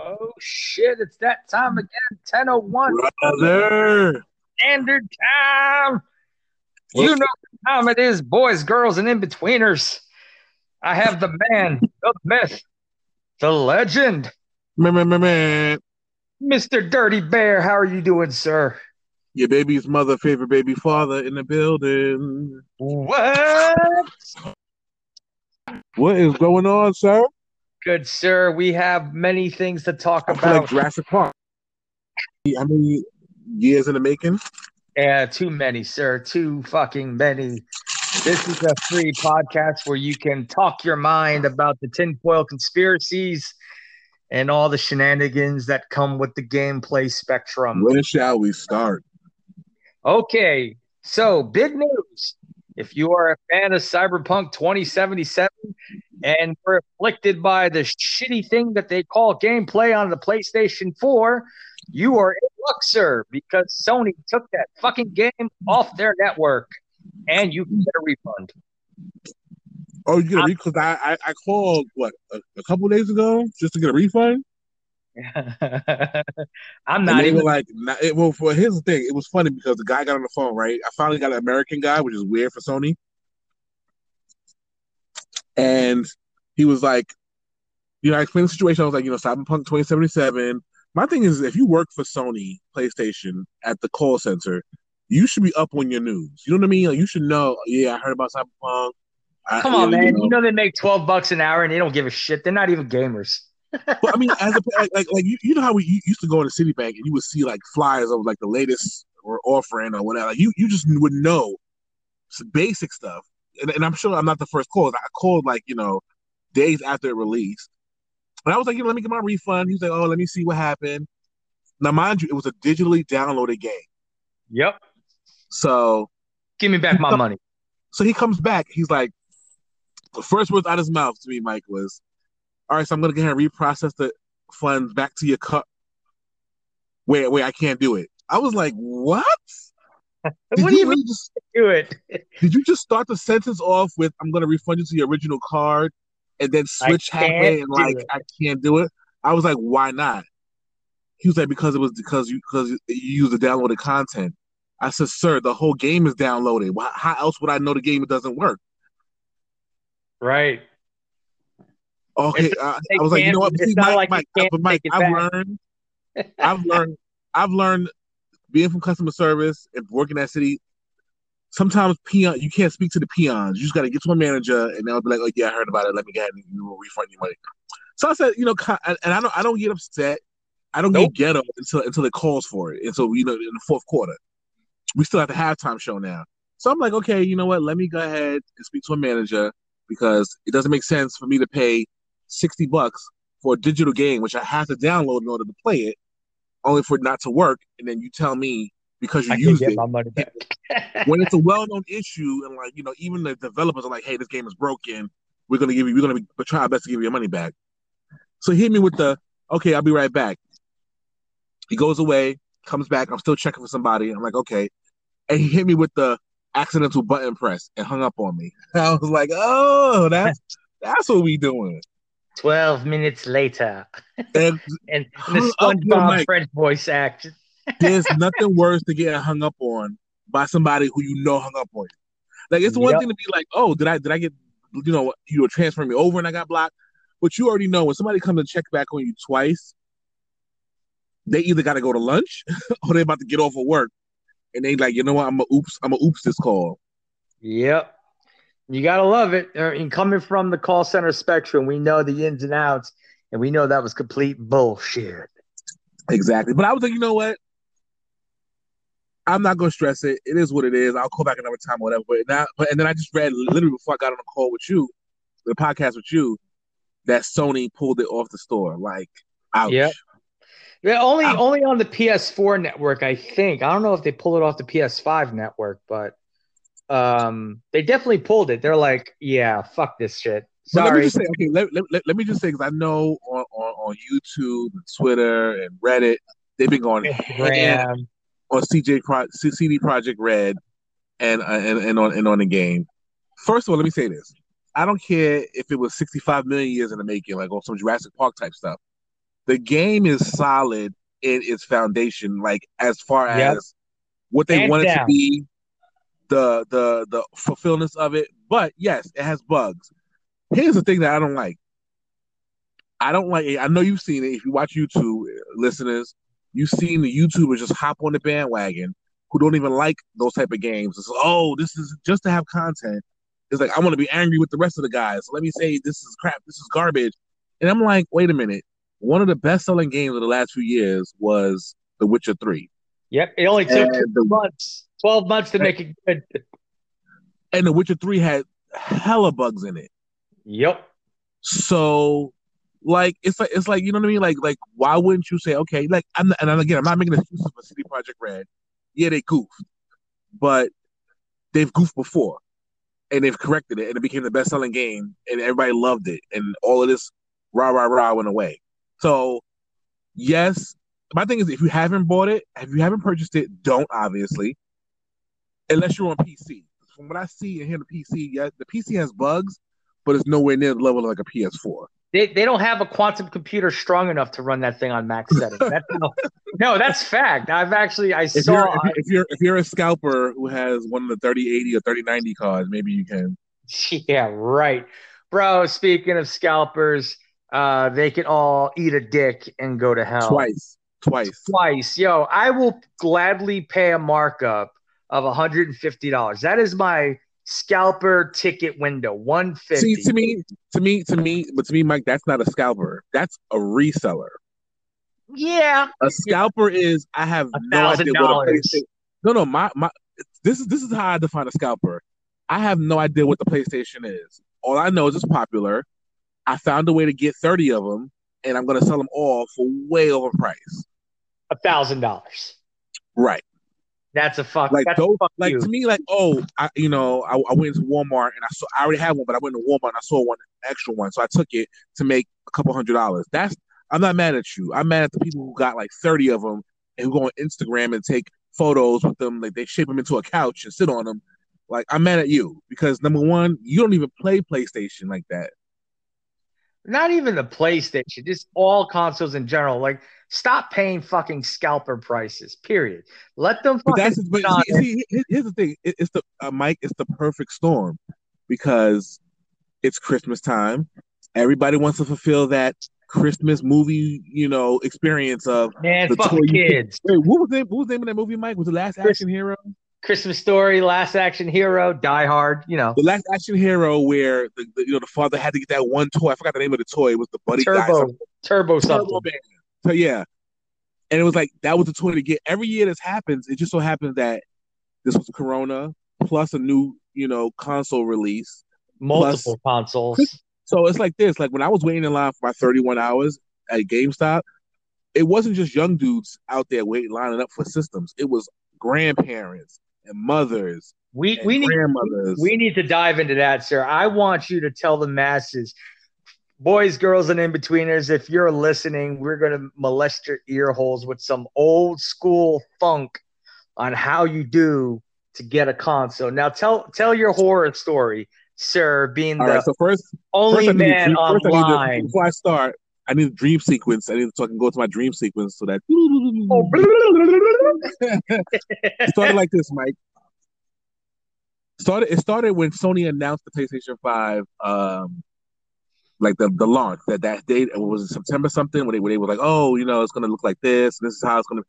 Oh shit, it's that time again. 1001 Brother. standard time. You know what time it is, boys, girls, and in-betweeners. I have the man, the myth, the legend, man. Mr. Dirty Bear. How are you doing, sir? Your baby's mother, favorite baby father in the building. What? What is going on, sir? Good, sir. We have many things to talk I feel like about. Jurassic Park. How many years in the making? Yeah, too many, sir. Too fucking many. This is a free podcast where you can talk your mind about the tinfoil conspiracies and all the shenanigans that come with the gameplay spectrum. When shall we start? Okay, so big news. If you are a fan of Cyberpunk 2077 and were afflicted by the shitty thing that they call gameplay on the PlayStation 4, you are in luck, sir, because Sony took that fucking game off their network and you can get a refund. Oh, you get a uh, refund? because I, I I called what a, a couple days ago just to get a refund. I'm not even like, not, it, well, for here's the thing, it was funny because the guy got on the phone, right? I finally got an American guy, which is weird for Sony, and he was like, you know, I explained the situation. I was like, you know, Cyberpunk 2077. My thing is, if you work for Sony PlayStation at the call center, you should be up on your news. You know what I mean? Like, you should know. Yeah, I heard about Cyberpunk. I- Come on, you man. know. You know they make 12 bucks an hour and they don't give a shit. They're not even gamers. But I mean, as a like like, like you, you know how we used to go into Citibank and you would see like flyers of like the latest or offering or whatever. Like, you you just would know some basic stuff. And, and I'm sure I'm not the first call. I called like you know days after it released, and I was like, you know, let me get my refund. He was like, oh, let me see what happened. Now, mind you, it was a digitally downloaded game. Yep. So Give me back my money. so he comes back. He's like, the first words out of his mouth to me, Mike, was, "All right, so I'm gonna go ahead and reprocess the funds back to your cup." Wait, wait, I can't do it. I was like, "What? Did what do you really mean just do it? did you just start the sentence off with "I'm gonna refund you to your original card," and then switch halfway and like it. I can't do it? I was like, "Why not?" He was like, "Because it was because you because you use the downloaded content." I said, "Sir, the whole game is downloaded. How else would I know the game doesn't work?" Right. Okay, It's- uh, I was like, you know what, it's see, not Mike, like Mike, but Mike, I've learned, I've learned, I've learned being from customer service and working at Citi. Sometimes peon, you can't speak to the peons. You just got to get to a manager, and they'll be like, "Oh yeah, I heard about it. Let me get it. You will refund your money." So I said, you know, and and I don't, I don't get upset. I don't Nope. get ghetto until until it calls for it, and so you know, in the fourth quarter, we still have the halftime show now. So I'm like, okay, you know what? Let me go ahead and speak to a manager because it doesn't make sense for me to pay sixty bucks for a digital game, which I have to download in order to play it, only for it not to work. And then you tell me because you I used it my money back. when it's a well-known issue, and like you know, even the developers are like, "Hey, this game is broken. We're gonna give you. We're gonna be try our best to give you your money back." So hit me with the, "Okay, I'll be right back." He goes away, comes back. I'm still checking for somebody. I'm like, "Okay," and he hit me with the accidental button press and hung up on me. I was like, "Oh, that's that's what we doing." 12 minutes later. And And, the SpongeBob. French voice act. there's nothing worse to get hung up on by somebody who you know hung up on you. Like it's one Yep. thing to be like, oh, did I did I get you know you were transferring me over and I got blocked, but you already know when somebody comes and check back on you twice, they either got to go to lunch or they're about to get off of work, and they like, you know what, I'm a oops, I'm a oops this call. Yep. You got to love it. Uh, And coming from the call center spectrum, we know the ins and outs, and we know that was complete bullshit. Exactly. But I was like, you know what? I'm not gonna stress it. It is what it is. I'll call back another time or whatever. But now, but and then I just read literally before I got on the call with you, the podcast with you, that Sony pulled it off the store. Like, ouch. Yep. Yeah, only Ouch. only on the PS4 network, I think. I don't know if they pull it off the PS5 network, but um, they definitely pulled it. They're like, yeah, fuck this shit. But let me just say, okay, let, let, let, me just say, because I know on, on, on YouTube and Twitter and Reddit, they've been going ham on CJ Pro, CD Projekt Red and, uh, and and on and on the game. First of all, let me say this: I don't care if it was 65 million years in the making, like on some Jurassic Park type stuff. the game is solid in its foundation, like as far Yep. as what they want it to be, the the the fulfillment of it. But yes, it has bugs. Here's the thing that I don't like. I don't like. it. I know you've seen it. If you watch YouTube, listeners, you've seen the YouTubers just hop on the bandwagon who don't even like those type of games. It's oh, this is just to have content. It's like I want to be angry with the rest of the guys. So let me say this is crap. This is garbage. And I'm like, wait a minute. One of the best selling games of the last few years was The Witcher Three, Yep. It only took and two the, months, 12 months to make it good. and The Witcher Three had hella bugs in it. Yep. So like it's like it's like you know what I mean? Like like why wouldn't you say okay? Like I'm not, and again I'm not making excuses for CD Projekt Red. Yeah, they goofed, but they've goofed before, and they've corrected it, and it became the best selling game, and everybody loved it, and all of this rah rah rah went away. So yes, my thing is if you haven't bought it, if you haven't purchased it, don't obviously, unless you're on PC. From what I see and hear, the PC, yeah, the PC has bugs, but it's nowhere near the level of like a PS4. They, they don't have a quantum computer strong enough to run that thing on max settings. That's no, no, that's fact. I've actually I If saw you're, if, you're, if you're if you're a scalper who has one of the 3080 or 3090 cards, maybe you can. Yeah, right. Bro, speaking of scalpers, uh, they can all eat a dick and go to hell. Twice. Twice. Twice. Yo, I will gladly pay a markup of $150. That is my scalper ticket window. 150 See, to me, to me, to me, but to me, Mike, that's not a scalper. That's a reseller. Yeah. A scalper is I have no idea what a. PlayStation. No, no, my my. This is this is how I define a scalper. I have no idea what the PlayStation is. All I know is it's popular. I found a way to get thirty of them, and I'm going to sell them all for way over price. A thousand dollars. Right. That's a fuck. like those, fuck like you. to me, like oh, I, you know, I, I went to Walmart and I saw I already had one, but I went to Walmart and I saw one extra one, so I took it to make a couple hundred dollars. That's I'm not mad at you. I'm mad at the people who got like thirty of them and who go on Instagram and take photos with them, like they shape them into a couch and sit on them. Like I'm mad at you because number one, you don't even play PlayStation like that. Not even the PlayStation, just all consoles in general. Like, stop paying fucking scalper prices. Period. Let them But fucking. that's but see, see, here's the thing. It, it's the uh, Mike. It's the perfect storm because it's Christmas time. Everybody wants to fulfill that Christmas movie, you know, experience of. Man, the fuck toy the you kids. Wait, what was the name? What was the name of that movie, Mike? Was the Last Action Hero? Christmas Story, Last Action Hero, Die Hard. You know, The Last Action Hero, where the, the you know the father had to get that one toy. I forgot the name of the toy. It was the buddy guy. Turbo, something. Turbo Turbo something. Man. So yeah, and it was like that was the toy to get. Every year this happens, it just so happens that this was Corona plus a new you know console release. Multiple consoles. So it's like this. Like when I was waiting in line for my 31 hours at GameStop, it wasn't just young dudes out there waiting lining up for systems. It was grandparents and mothers We and we need grandmothers. we need to dive into that, sir. I want you to tell the masses, boys, girls, and in betweeners, if you're listening, we're gonna molest your ear holes with some old school funk on how you do to get a console. Now tell tell your horror story, sir, being All the right. So first, only first I need a man dream- first I to- online. before I start, I need a dream sequence. I need to so I can go to my dream sequence so that it started like this, Mike. Started it started when Sony announced the PlayStation 5 um like the the launch that that date it was September something when they, when they were like, oh, you know, it's gonna look like this, this is how it's gonna.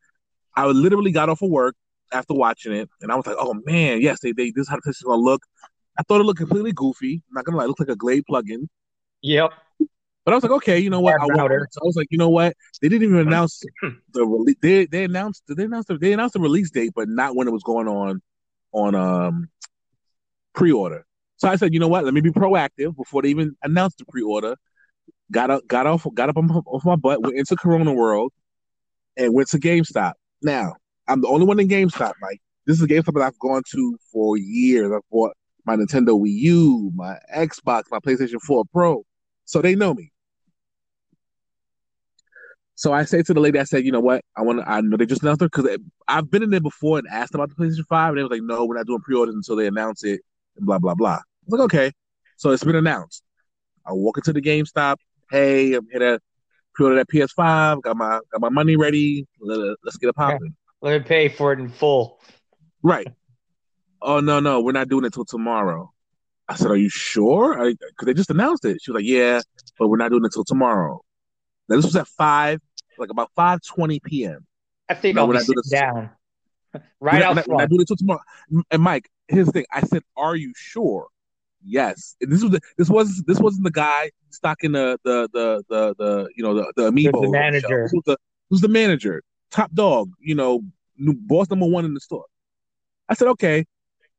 I literally got off of work after watching it, and I was like, oh man, yes, they, they this is how the PlayStation's gonna look. I thought it looked completely goofy. I'm not gonna lie, it looked like a Glade plugin. Yep. But I was like, okay, you know what? I, I was like, you know what? They didn't even announce the release. They they announced they announced the, they announced the release date, but not when it was going on on um pre-order. So I said, you know what? Let me be proactive before they even announced the pre-order. Got up, got off, got up off my butt, went into Corona World, and went to GameStop. Now I'm the only one in GameStop, Mike. This is a GameStop that I've gone to for years. I've bought my Nintendo Wii U, my Xbox, my PlayStation 4 Pro, so they know me. So I say to the lady, I said, you know what? I want to. I know they just announced it because I've been in there before and asked about the PlayStation Five, and they was like, no, we're not doing pre-orders until they announce it, blah blah blah. I was like, okay. So it's been announced. I walk into the GameStop. Hey, I'm here to pre-order that PS5. Got my got my money ready. Let, us get it popping. Let me pay for it in full. Right. Oh no no, we're not doing it till tomorrow. I said, "Are you sure?" Because they just announced it. She was like, "Yeah, but we're not doing it till tomorrow." Now this was at five, like about five twenty p.m. I think no, I'll be sitting down right out front. We're not doing it till tomorrow. And Mike, here's the thing. I said, "Are you sure?" Yes. And this was the, this was this wasn't the guy stocking the the the the, the you know the the amiibo. The manager. Who's the, was the manager, top dog. You know, boss number one in the store. I said, okay.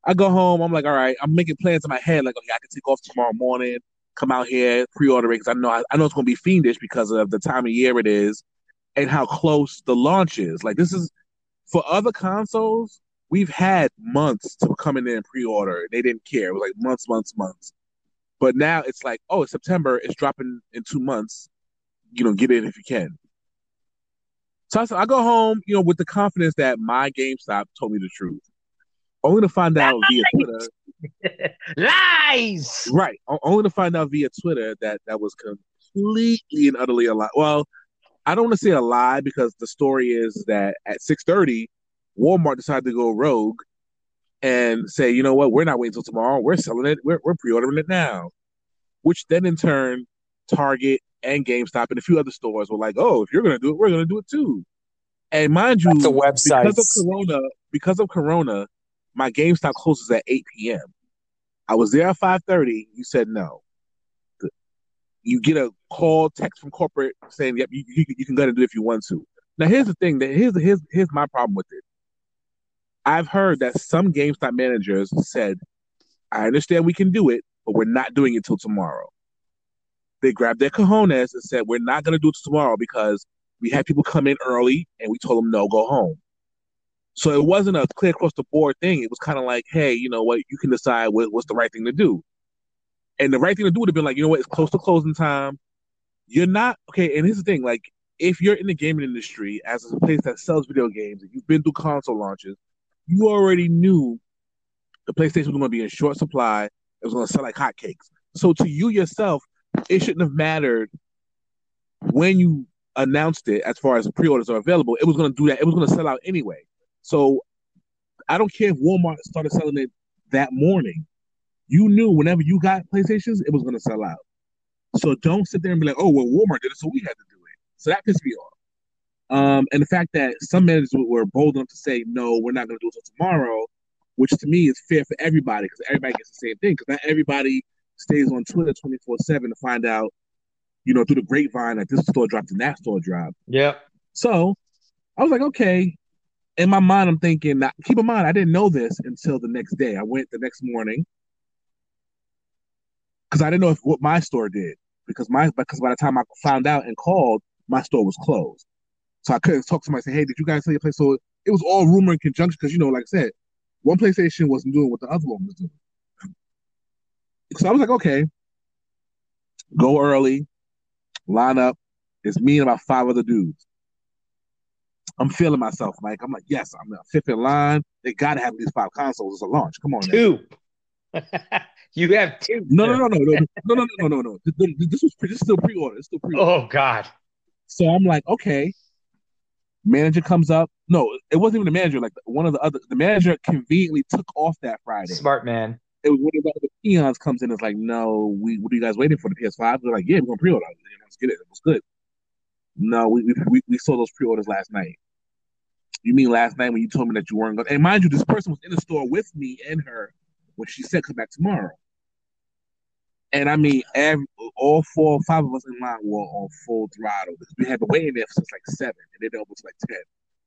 I go home. I'm like, all right. I'm making plans in my head. Like, okay, I can take off tomorrow morning, come out here, pre-order it because I know I, I know it's going to be fiendish because of the time of year it is and how close the launch is. Like, this is for other consoles. We've had months to come in and pre-order. They didn't care. It was like months, months, months. But now it's like, oh, it's September. It's dropping in two months. You know, get in if you can. So I, I go home, you know, with the confidence that my GameStop told me the truth only to find out via Twitter. Lies. Right. Only to find out via Twitter that that was completely and utterly a lie. Well, I don't want to say a lie because the story is that at six thirty, Walmart decided to go rogue and say, you know what, we're not waiting until tomorrow. We're selling it. We're, we're pre-ordering it now. Which then in turn, Target and GameStop and a few other stores were like, oh, if you're gonna do it, we're gonna do it too. And mind you, a website. because of Corona, because of Corona, my GameStop closes at 8 p.m. I was there at 5:30. You said no. You get a call, text from corporate saying, "Yep, you, you, you can go and do it if you want to." Now, here's the thing. That here's here's here's my problem with it. I've heard that some GameStop managers said, "I understand we can do it, but we're not doing it till tomorrow." They grabbed their cojones and said, "We're not going to do it tomorrow because we had people come in early, and we told them no, go home." So it wasn't a clear across the board thing. It was kind of like, hey, you know what? You can decide what, what's the right thing to do. And the right thing to do would have been like, you know what? It's close to closing time. You're not okay. And here's the thing: like, if you're in the gaming industry as a place that sells video games, and you've been through console launches, you already knew the PlayStation was going to be in short supply. It was going to sell like hotcakes. So to you yourself, it shouldn't have mattered when you announced it as far as pre-orders are available. It was going to do that. It was going to sell out anyway. So I don't care if Walmart started selling it that morning. You knew whenever you got PlayStations, it was going to sell out. So don't sit there and be like, "Oh, well, Walmart did it, so we had to do it." So that pissed me off. Um, and the fact that some managers were bold enough to say, "No, we're not going to do it until tomorrow," which to me is fair for everybody because everybody gets the same thing. Because not everybody stays on Twitter twenty four seven to find out, you know, through the grapevine that this store dropped and that store dropped. Yeah. So I was like, okay, in my mind, I'm thinking, that, keep in mind, I didn't know this until the next day. I went the next morning because I didn't know if, what my store did because my because by the time I found out and called, my store was closed. So I couldn't talk to somebody and say, "Hey, did you guys sell your place?" So it was all rumor in conjunction because you know, like I said, one PlayStation wasn't doing what the other one was doing. So I was like, okay, go early, line up. It's me and about five other dudes. I'm feeling myself, Mike. I'm like, yes, I'm fifth in line. They got to have these five consoles as a launch. Come on, two. you have two. No, no, no, no, no, no, no, no, no, no. This was this is still pre-order. It's still pre-order. Oh God. So I'm like, okay. Manager comes up. No, it wasn't even the manager. Like one of the other, the manager conveniently took off that Friday. Smart man. It was one of the other peons comes in. It's like, no, we. What are you guys waiting for the PS5? They're like, yeah, we're gonna pre-order. Let's get it. It was good. No, we we, we saw those pre-orders last night. You mean last night when you told me that you weren't going? And mind you, this person was in the store with me and her when she said come back tomorrow. And I mean, every, all four, five of us in line were on full throttle because we had been waiting there since like seven, and then almost like ten.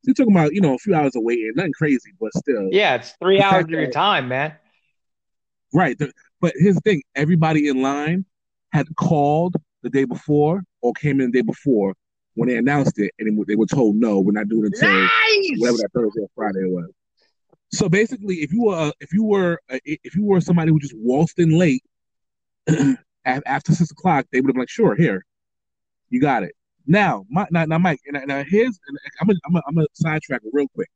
So you're talking about, you know, a few hours of waiting, nothing crazy, but still. Yeah, it's three hours of your time, man. Right. The, but here's the thing: everybody in line had called the day before or came in the day before when they announced it, and they were told no, we're not doing it until nice! whatever that Thursday or Friday was. So basically, if you were if you were uh, if you were somebody who just waltzed in late after six o'clock, they would have been like, sure, here, you got it. Now, my, now, now, Mike, and now here's and I'm gonna I'm gonna, I'm sidetrack real quick.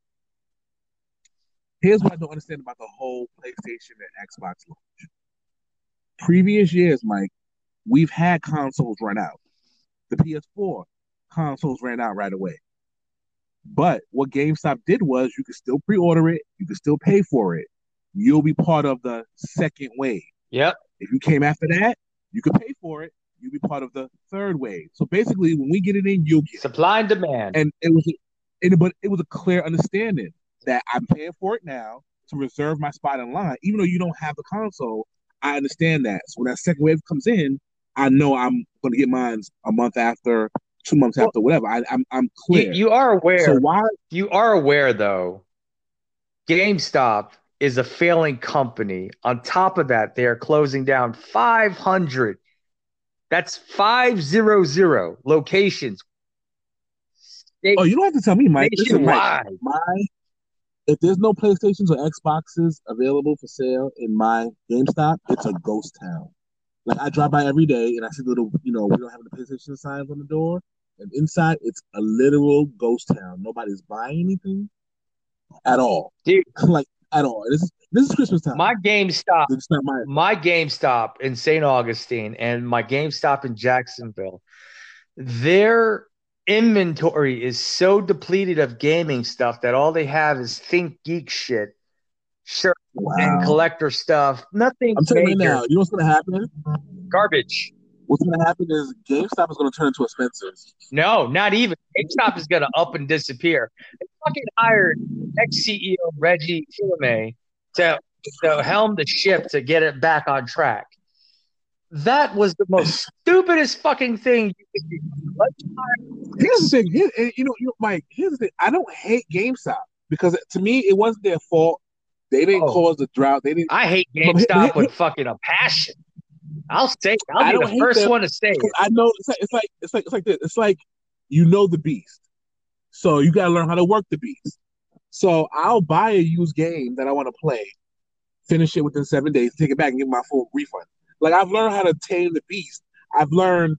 Here's what I don't understand about the whole PlayStation and Xbox launch. Previous years, Mike, we've had consoles run out. The PS4 consoles ran out right away. But what GameStop did was you could still pre-order it, you could still pay for it. You'll be part of the second wave. Yep. If you came after that, you could pay for it. You'll be part of the third wave. So basically, when we get it in, you'll get it. Supply and demand. And it was, and, but it was a clear understanding that I'm paying for it now to reserve my spot in line, even though you don't have the console. I understand that. So when that second wave comes in, I know I'm going to get mine a month after, two months after, whatever. I, I'm I'm clear. You, you are aware. so why? You are aware, though, GameStop is a failing company. On top of that, they are closing down 500. That's 500 locations. Oh, you don't have to tell me, Mike. Listen, Mike, my if there's no PlayStations or Xboxes available for sale in my GameStop, it's a ghost town. Like I drive by every day and I see little, you know, we don't have the PlayStation signs on the door, and inside it's a literal ghost town. Nobody's buying anything at all, Dude. like at all. This is this is Christmas time. My GameStop it's not my. my GameStop in St. Augustine and my GameStop in Jacksonville, their inventory is so depleted of gaming stuff that all they have is ThinkGeek shit, shirt and collector stuff. Nothing I'm telling you now. You know what's gonna happen? Garbage. What's gonna happen is GameStop is gonna turn into a Spencer's. No, not even. GameStop is going to up and disappear. They fucking hired ex CEO Reggie Fils-Aimé to, to helm the ship to get it back on track. That was the most stupidest fucking thing you could do. Let's Here's the thing. Here, eh, you know, you know, Mike. Here's the thing. I don't hate GameStop because to me it wasn't their fault. They didn't Oh. cause the drought. They didn't. I hate GameStop with fucking a passion. I'll say I I'll don't be the first them one to say it. I know it's like it's like it's like it's like this. It's like you know the beast, so you got to learn how to work the beast. So I'll buy a used game that I want to play, finish it within seven days, take it back and get my full refund. Like I've learned how to tame the beast. I've learned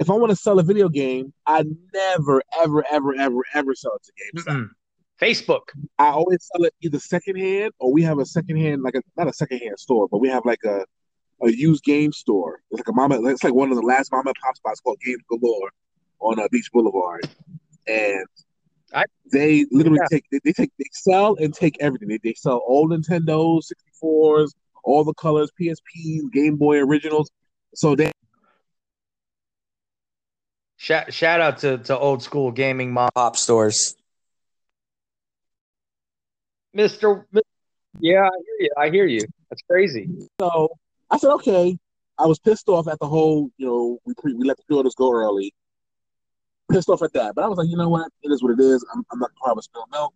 if I want to sell a video game, I never, ever, ever, ever, ever sell it to GameStop. Mm-mm. Facebook. I always sell it either secondhand or we have a secondhand, like a not a secondhand store, but we have like a a used game store. It's like a mama. It's like one of the last mama and pop spots called Games Galore on uh, Beach Boulevard, and I- they literally Yeah. take they, they take they sell and take everything. They, they sell all Nintendos, 64s, all the colors, PSPs, Game Boy originals. So they Shout, shout out to, to old school gaming mom pop stores. Mr. Yeah, I hear you. I hear you. That's crazy. So I said, okay. I was pissed off at the whole, you know, we pre- we let the pre-orders go early. Pissed off at that, but I was like, you know what? It is what it is. I'm, I'm not gonna have spilled milk.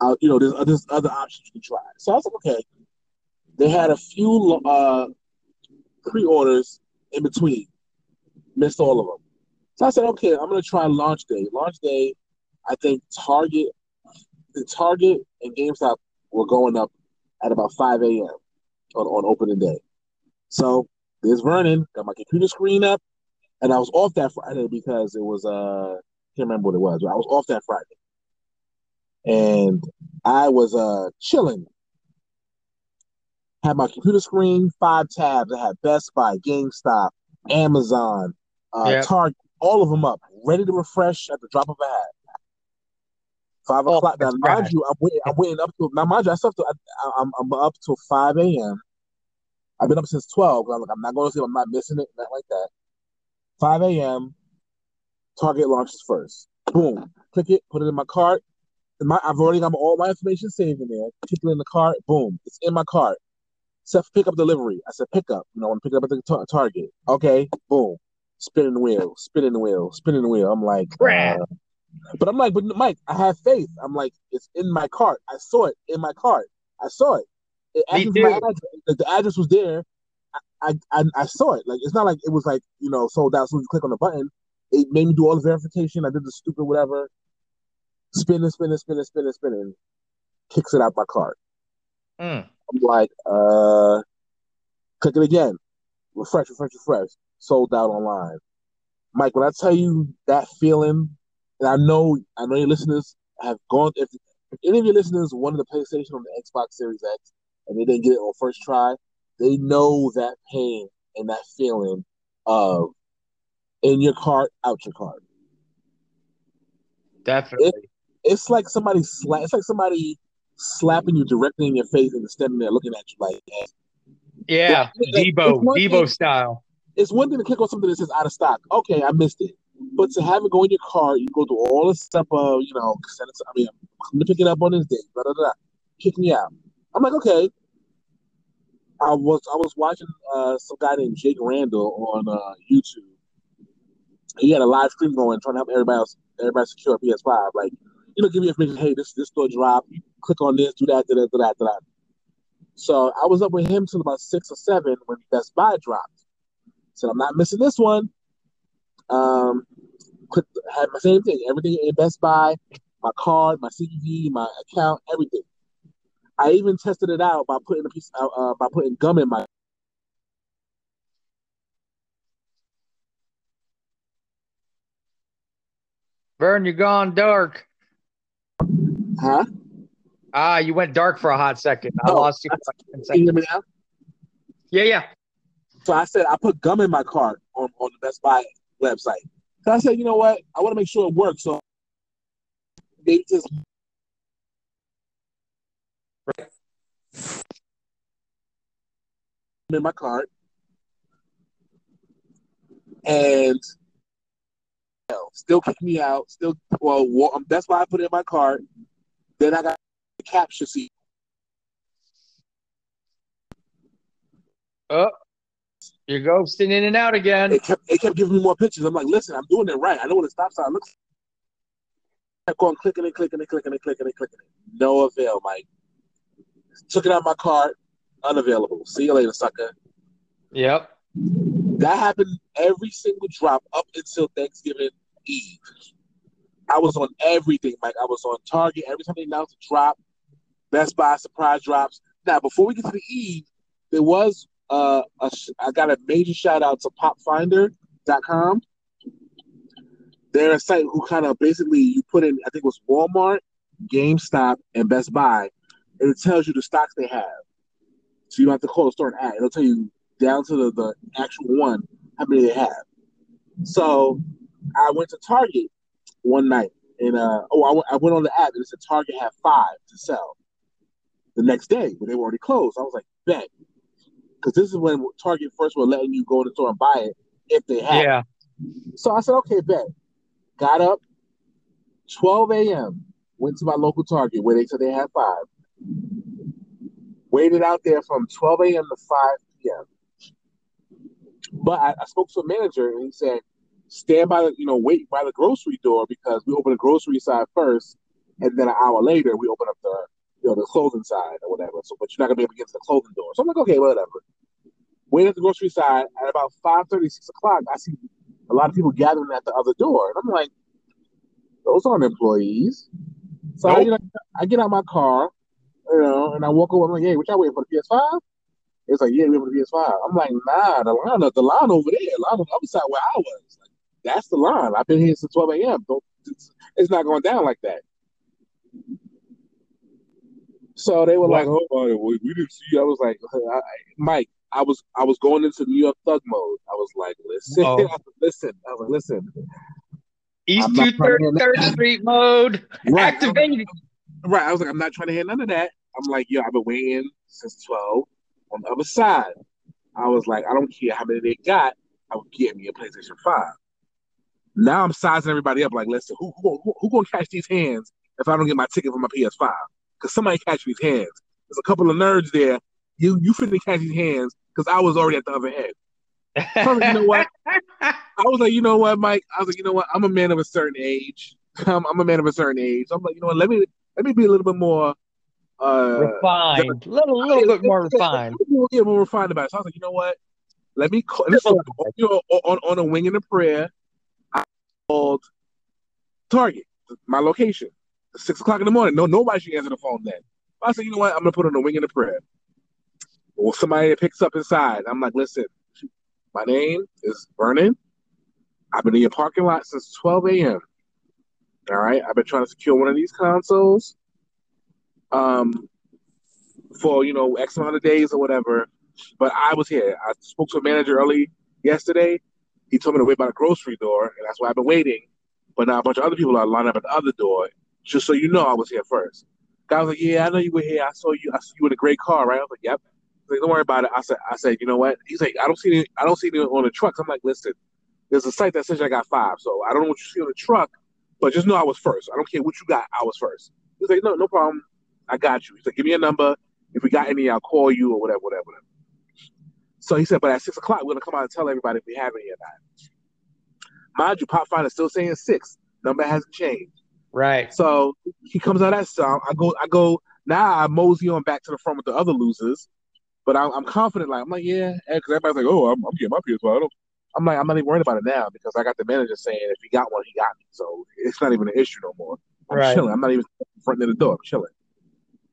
Uh, you know, there's there's other options you can try. So I was like, okay. They had a few uh, pre-orders in between. Missed all of them. So I said, okay, I'm gonna try launch day. Launch day, I think Target, the Target and GameStop were going up at about 5 a.m. on, on opening day. So there's Vernon, got my computer screen up, and I was off that Friday because it was uh can't remember what it was, but I was off that Friday. And I was uh chilling. Had my computer screen, five tabs. I had Best Buy, GameStop, Amazon, uh Yep. Target, all of them up, ready to refresh at the drop of a hat. Five Oh, o'clock. Now, mind right. you, I'm waiting. I'm waiting up to now. Mind you, I still have to, I, I'm I'm up till five a.m. I've been up since 12. I'm like, I'm not going to sleep. I'm not missing it. Not like that. 5 a.m. Target launches first. Boom. Click it. Put it in my cart. My, I've already got all my information saved in there. Click it in the cart. Boom. It's in my cart. Set for pickup delivery. I said pickup. You know, I want to pick it up at the tar- Target. Okay. Boom. Spinning the wheel. Spinning the wheel. Spinning the wheel. I'm like, uh, but I'm like, but Mike, I have faith. I'm like, it's in my cart. I saw it in my cart. I saw it. It Me asked me for my address. The, address was there. I, I I saw it. Like it's not like it was like you know sold out. So you click on the button, it made me do all the verification. I did the stupid whatever, spinning, spinning, spinning, spinning, spinning, kicks it out my cart. Mm. I'm like, uh, click it again, refresh, refresh, refresh. Sold out online. Mike, when I tell you that feeling, and I know, I know your listeners have gone. If, if any of your listeners wanted the PlayStation on the Xbox Series X and they didn't get it on first try, they know that pain and that feeling of in your cart, out your cart. Definitely. It, it's like somebody slap. It's like somebody slapping you directly in your face and standing there looking at you like. Yeah, Debo, Debo thing, style. It's one thing to click on something that says out of stock. Okay, I missed it. But to have it go in your car, you go through all the stuff of, you know, send it to, I mean, I'm going to pick it up on this day, blah, blah, blah. Kick me out. I'm like, okay. I was I was watching uh, some guy named Jake Randall on uh, YouTube. He had a live stream going, trying to help everybody else, everybody secure a PS5. Like, you know, give me information. Hey, this this store drop. Click on this, do that, do that, do that, do that. So I was up with him till about six or seven when Best Buy dropped. Said I'm not missing this one. Um, put had my same thing, everything in Best Buy, my card, my CVV, my account, everything. I even tested it out by putting a piece uh, uh, by putting gum in my. Vern, you're gone dark. Huh? Ah, you went dark for a hot second. I oh, lost you. You hear me now? Yeah, yeah. So I said I put gum in my cart on, on the Best Buy website. So I said, you know what? I want to make sure it works. So they just in my cart, and you know, still kick me out. Still, well, um, that's why I put it in my cart. Then I got the CAPTCHA seat. Oh, you're ghosting in and out again. It kept, it kept giving me more pictures. I'm like, listen, I'm doing it right. I know what a stop sign looks like. I kept going clicking and clicking and clicking and clicking and clicking. No avail, Mike. Took it out of my cart, unavailable. See you later, sucker. Yep. That happened every single drop up until Thanksgiving Eve. I was on everything, Mike. I was on Target every time they announced a drop. Best Buy surprise drops. Now, before we get to the Eve, there was uh, a, I got a major shout out to PopFindr.com. They're a site who kind of basically you put in, I think it was Walmart, GameStop, and Best Buy, and it tells you the stocks they have. So you don't have to call the store and ask. It'll tell you down to the, the actual one how many they have. So I went to Target one night and uh oh I went, I went on the app and it said Target had five to sell the next day, but they were already closed. I was like, bet. Because this is when Target first were letting you go to the store and buy it if they had. Yeah. So I said, okay, bet. Got up, 12 a.m., went to my local Target where they said they had five. Waited out there from 12 a.m. to 5 p.m. But I, I spoke to a manager and he said, stand by the, you know, wait by the grocery door because we open the grocery side first, and then an hour later we open up the, you know, the clothing side or whatever. So, but you're not gonna be able to get to the clothing door. So I'm like, okay, whatever. Wait at the grocery side at about 5 6 o'clock. I see a lot of people gathering at the other door, and I'm like, those aren't employees. So nope. I, get, I get out my car, you know, and I walk over. I'm like, hey, what y'all waiting for the PS5? It's like, yeah, we have the PS5. I'm like, nah, the line, the line over there, the line on the other side where I was. Like, that's the line. I've been here since 12 a.m. Don't, it's, it's, not going down like that. So they were like, "Oh, we, we didn't see." You. I was like, I, "Mike, I was I was going into New York thug mode. I was like, listen, oh. listen. I was like, listen. East Two Third Third Street mode right. activated. Right. I was like, I'm not trying to hear none of that. I'm like, yo, I've been waiting since 12 on the other side. I was like, I don't care how many they got. I would get me a PlayStation 5. Now I'm sizing everybody up like, listen, who who, who, who gonna catch these hands if I don't get my ticket for my PS5? Because somebody catch these hands. There's a couple of nerds there. You you finna catch these hands because I was already at the other end. So like, you know what? I was like, you know what, Mike? I was like, you know what? I'm a man of a certain age. I'm, I'm a man of a certain age. I'm like, you know what? Let me let me be a little bit more uh, refined, a little, little bit more refined. Yeah, more refined about it. So I was like, you know what? Let me call. This was, you on on a wing and a prayer. I called Target, my location, six o'clock in the morning. No, nobody should answer the phone then. I said, you know what? I'm gonna put on a wing and a prayer. Well, somebody picks up inside. I'm like, listen, my name is Vernon. I've been in your parking lot since 12 a.m. All right, I've been trying to secure one of these consoles um, for you know X amount of days or whatever. But I was here. I spoke to a manager early yesterday. He told me to wait by the grocery door, and that's why I've been waiting. But now a bunch of other people are lined up at the other door, just so you know I was here first. Guy was like, "Yeah, I know you were here. I saw you. I saw you in a great car, right?" I was like, "Yep." He's Like, don't worry about it. I said, "I said, you know what?" He's like, "I don't see any. I don't see any on the trucks." I'm like, "Listen, there's a site that says I got five, so I don't know what you see on the truck, but just know I was first. I don't care what you got. I was first. He's like, "No, no problem. I got you." He's like, "Give me a number. If we got any, I'll call you or whatever, whatever, whatever." So he said, "But at six o'clock, we're gonna come out and tell everybody if we have any or not." Mind you, PopFindr still saying six. Number hasn't changed. Right. So he comes out that song. I go, I go. Now I mosey on back to the front with the other losers, but I'm, I'm confident. Like I'm like, yeah, because everybody's like, oh, I'm, I'm getting my PS5. I don't. I'm like, I'm not even worried about it now because I got the manager saying if he got one, he got me. So it's not even an issue no more. I'm Right. chilling. I'm not even front of the door. I'm chilling.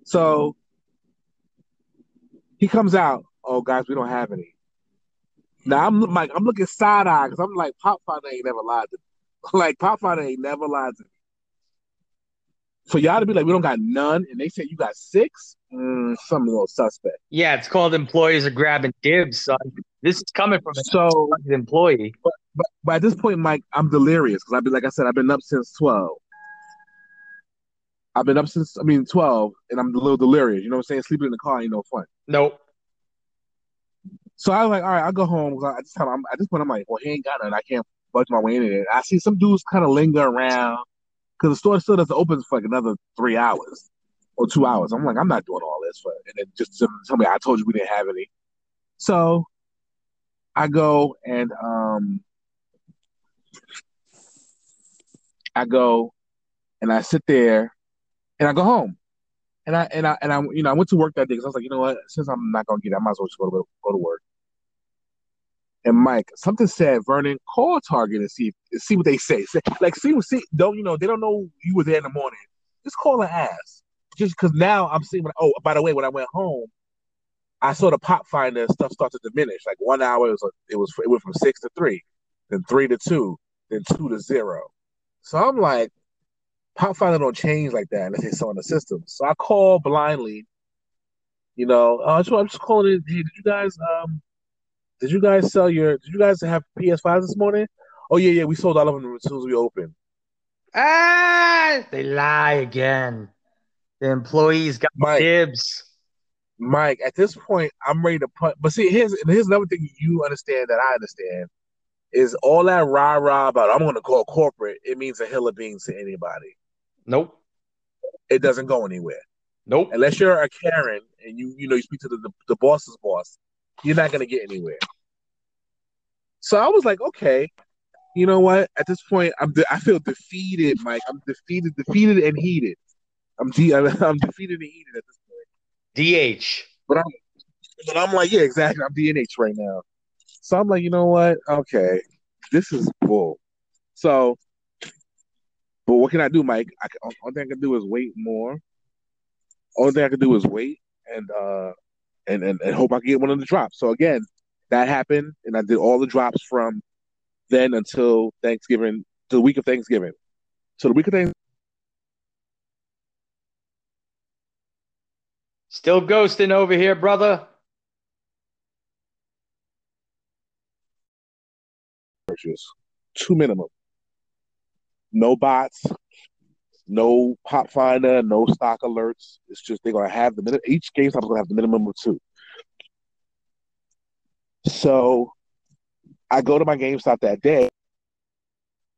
So he comes out. Oh, guys, we don't have any. Now I'm like, I'm looking side eye because I'm like, Pop ain't never lied to me. like Pop ain't never lied to me. For y'all to be like, we don't got none, and they say you got six, mm, a little suspect. Yeah, it's called employees are grabbing dibs, son. This is coming from So, an employee. but, but at this point, Mike, I'm delirious because I've been, like I said, I've been up since twelve. I've been up since, I mean, twelve, and I'm a little delirious. You know what I'm saying? Sleeping in the car ain't no fun. Nope. So I was like, all right, I'll go home. I- At this time, I'm, at this point, I'm like, well, he ain't got none. I can't budge my way in it. I see some dudes kind of linger around because the store still doesn't open for like another three hours or two hours. I'm like, I'm not doing all this for, and then just tell me, I told you we didn't have any. So I go and um, I go and I sit there and I go home. And I and I and I you know I went to work that day because I was like, you know what, since I'm not gonna get it, I might as well just go to go to work. And Mike, something said, Vernon, call Target and see see what they say. Say- Like see see don't you know they don't know you were there in the morning. Just call and ask. Just because now I'm seeing. Oh, by the way, when I went home, I saw the PopFindr stuff start to diminish. Like one hour it was it was it went from six to three, then three to two, then two to zero. So I'm like, PopFindr don't change like that unless they saw in the system. So I call blindly. You know, uh, so I'm just calling it. Hey, did you guys um, did you guys sell your? Did you guys have PS5 this morning? Oh yeah, yeah, we sold all of them as soon as we opened. Ah, they lie again. The employees got Mike, dibs. Mike, at this point, I'm ready to punt. But see, here's here's another thing you understand that I understand is all that rah rah about I'm going to call corporate. It means a hill of beans to anybody. Nope. It doesn't go anywhere Nope. unless you're a Karen and you you know you speak to the the, the boss's boss. You're not going to get anywhere. So I was like, okay, you know what? At this point, I'm de- I feel defeated, Mike. I'm defeated, defeated and heated. I'm de- I'm defeated and heated at this point. DH. But I'm but I'm like, yeah, exactly. I'm DNH right now. So I'm like, you know what? Okay, this is bull. So, but what can I do, Mike? I can, only thing I can do is wait more. Only thing I can do is wait and uh and and, and hope I can get one of the drops. So again, that happened, and I did all the drops from then until Thanksgiving, to the week of Thanksgiving. So the week of Thanksgiving. Still ghosting over here, brother. purchase, two minimum. No bots, no PopFindr, no stock alerts. It's just they're gonna have the minute each GameStop is gonna have the minimum of two. So I go to my GameStop that day.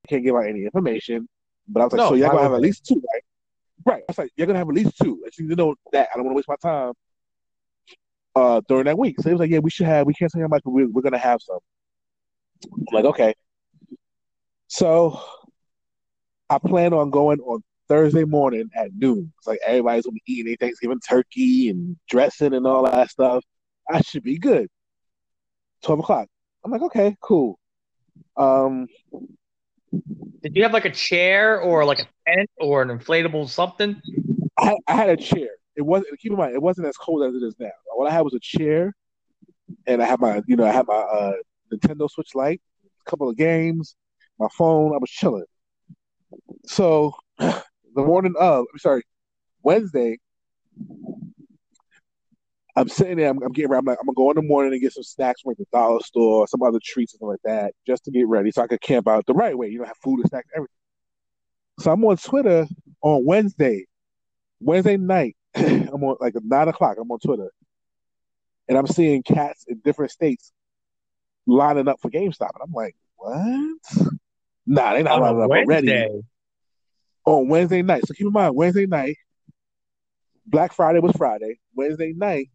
Can't give out any information, but I was like, No, so you're gonna have at least two, right? Right. I was like, you're gonna have at least two. I need to know that. I don't want to waste my time uh during that week. So he was like, yeah, we should have. We can't say how much, but we're, we're gonna have some. I'm like, okay. So I plan on going on Thursday morning at noon. It's like everybody's gonna be eating Thanksgiving turkey and dressing and all that stuff. I should be good. Twelve o'clock. I'm like, okay, cool. Um, Did you have like a chair or like a tent or an inflatable something? I, I had a chair. It wasn't. Keep in mind, it wasn't as cold as it is now. What I had was a chair, and I had my, you know, I had my uh, Nintendo Switch Lite, a couple of games, my phone. I was chilling. So the morning of, I'm sorry, Wednesday, I'm sitting there. I'm, I'm getting ready. I'm like, I'm gonna go in the morning and get some snacks from like the dollar store, some other treats and stuff like that, just to get ready, so I could camp out the right way. You know, have food and snacks, everything. So I'm on Twitter on Wednesday, Wednesday night. I'm on like nine o'clock. I'm on Twitter, and I'm seeing cats in different states lining up for GameStop, and I'm like, what? Nah, they're not On lining up Wednesday. already on Wednesday night. So keep in mind, Wednesday night, Black Friday was Friday. Wednesday night,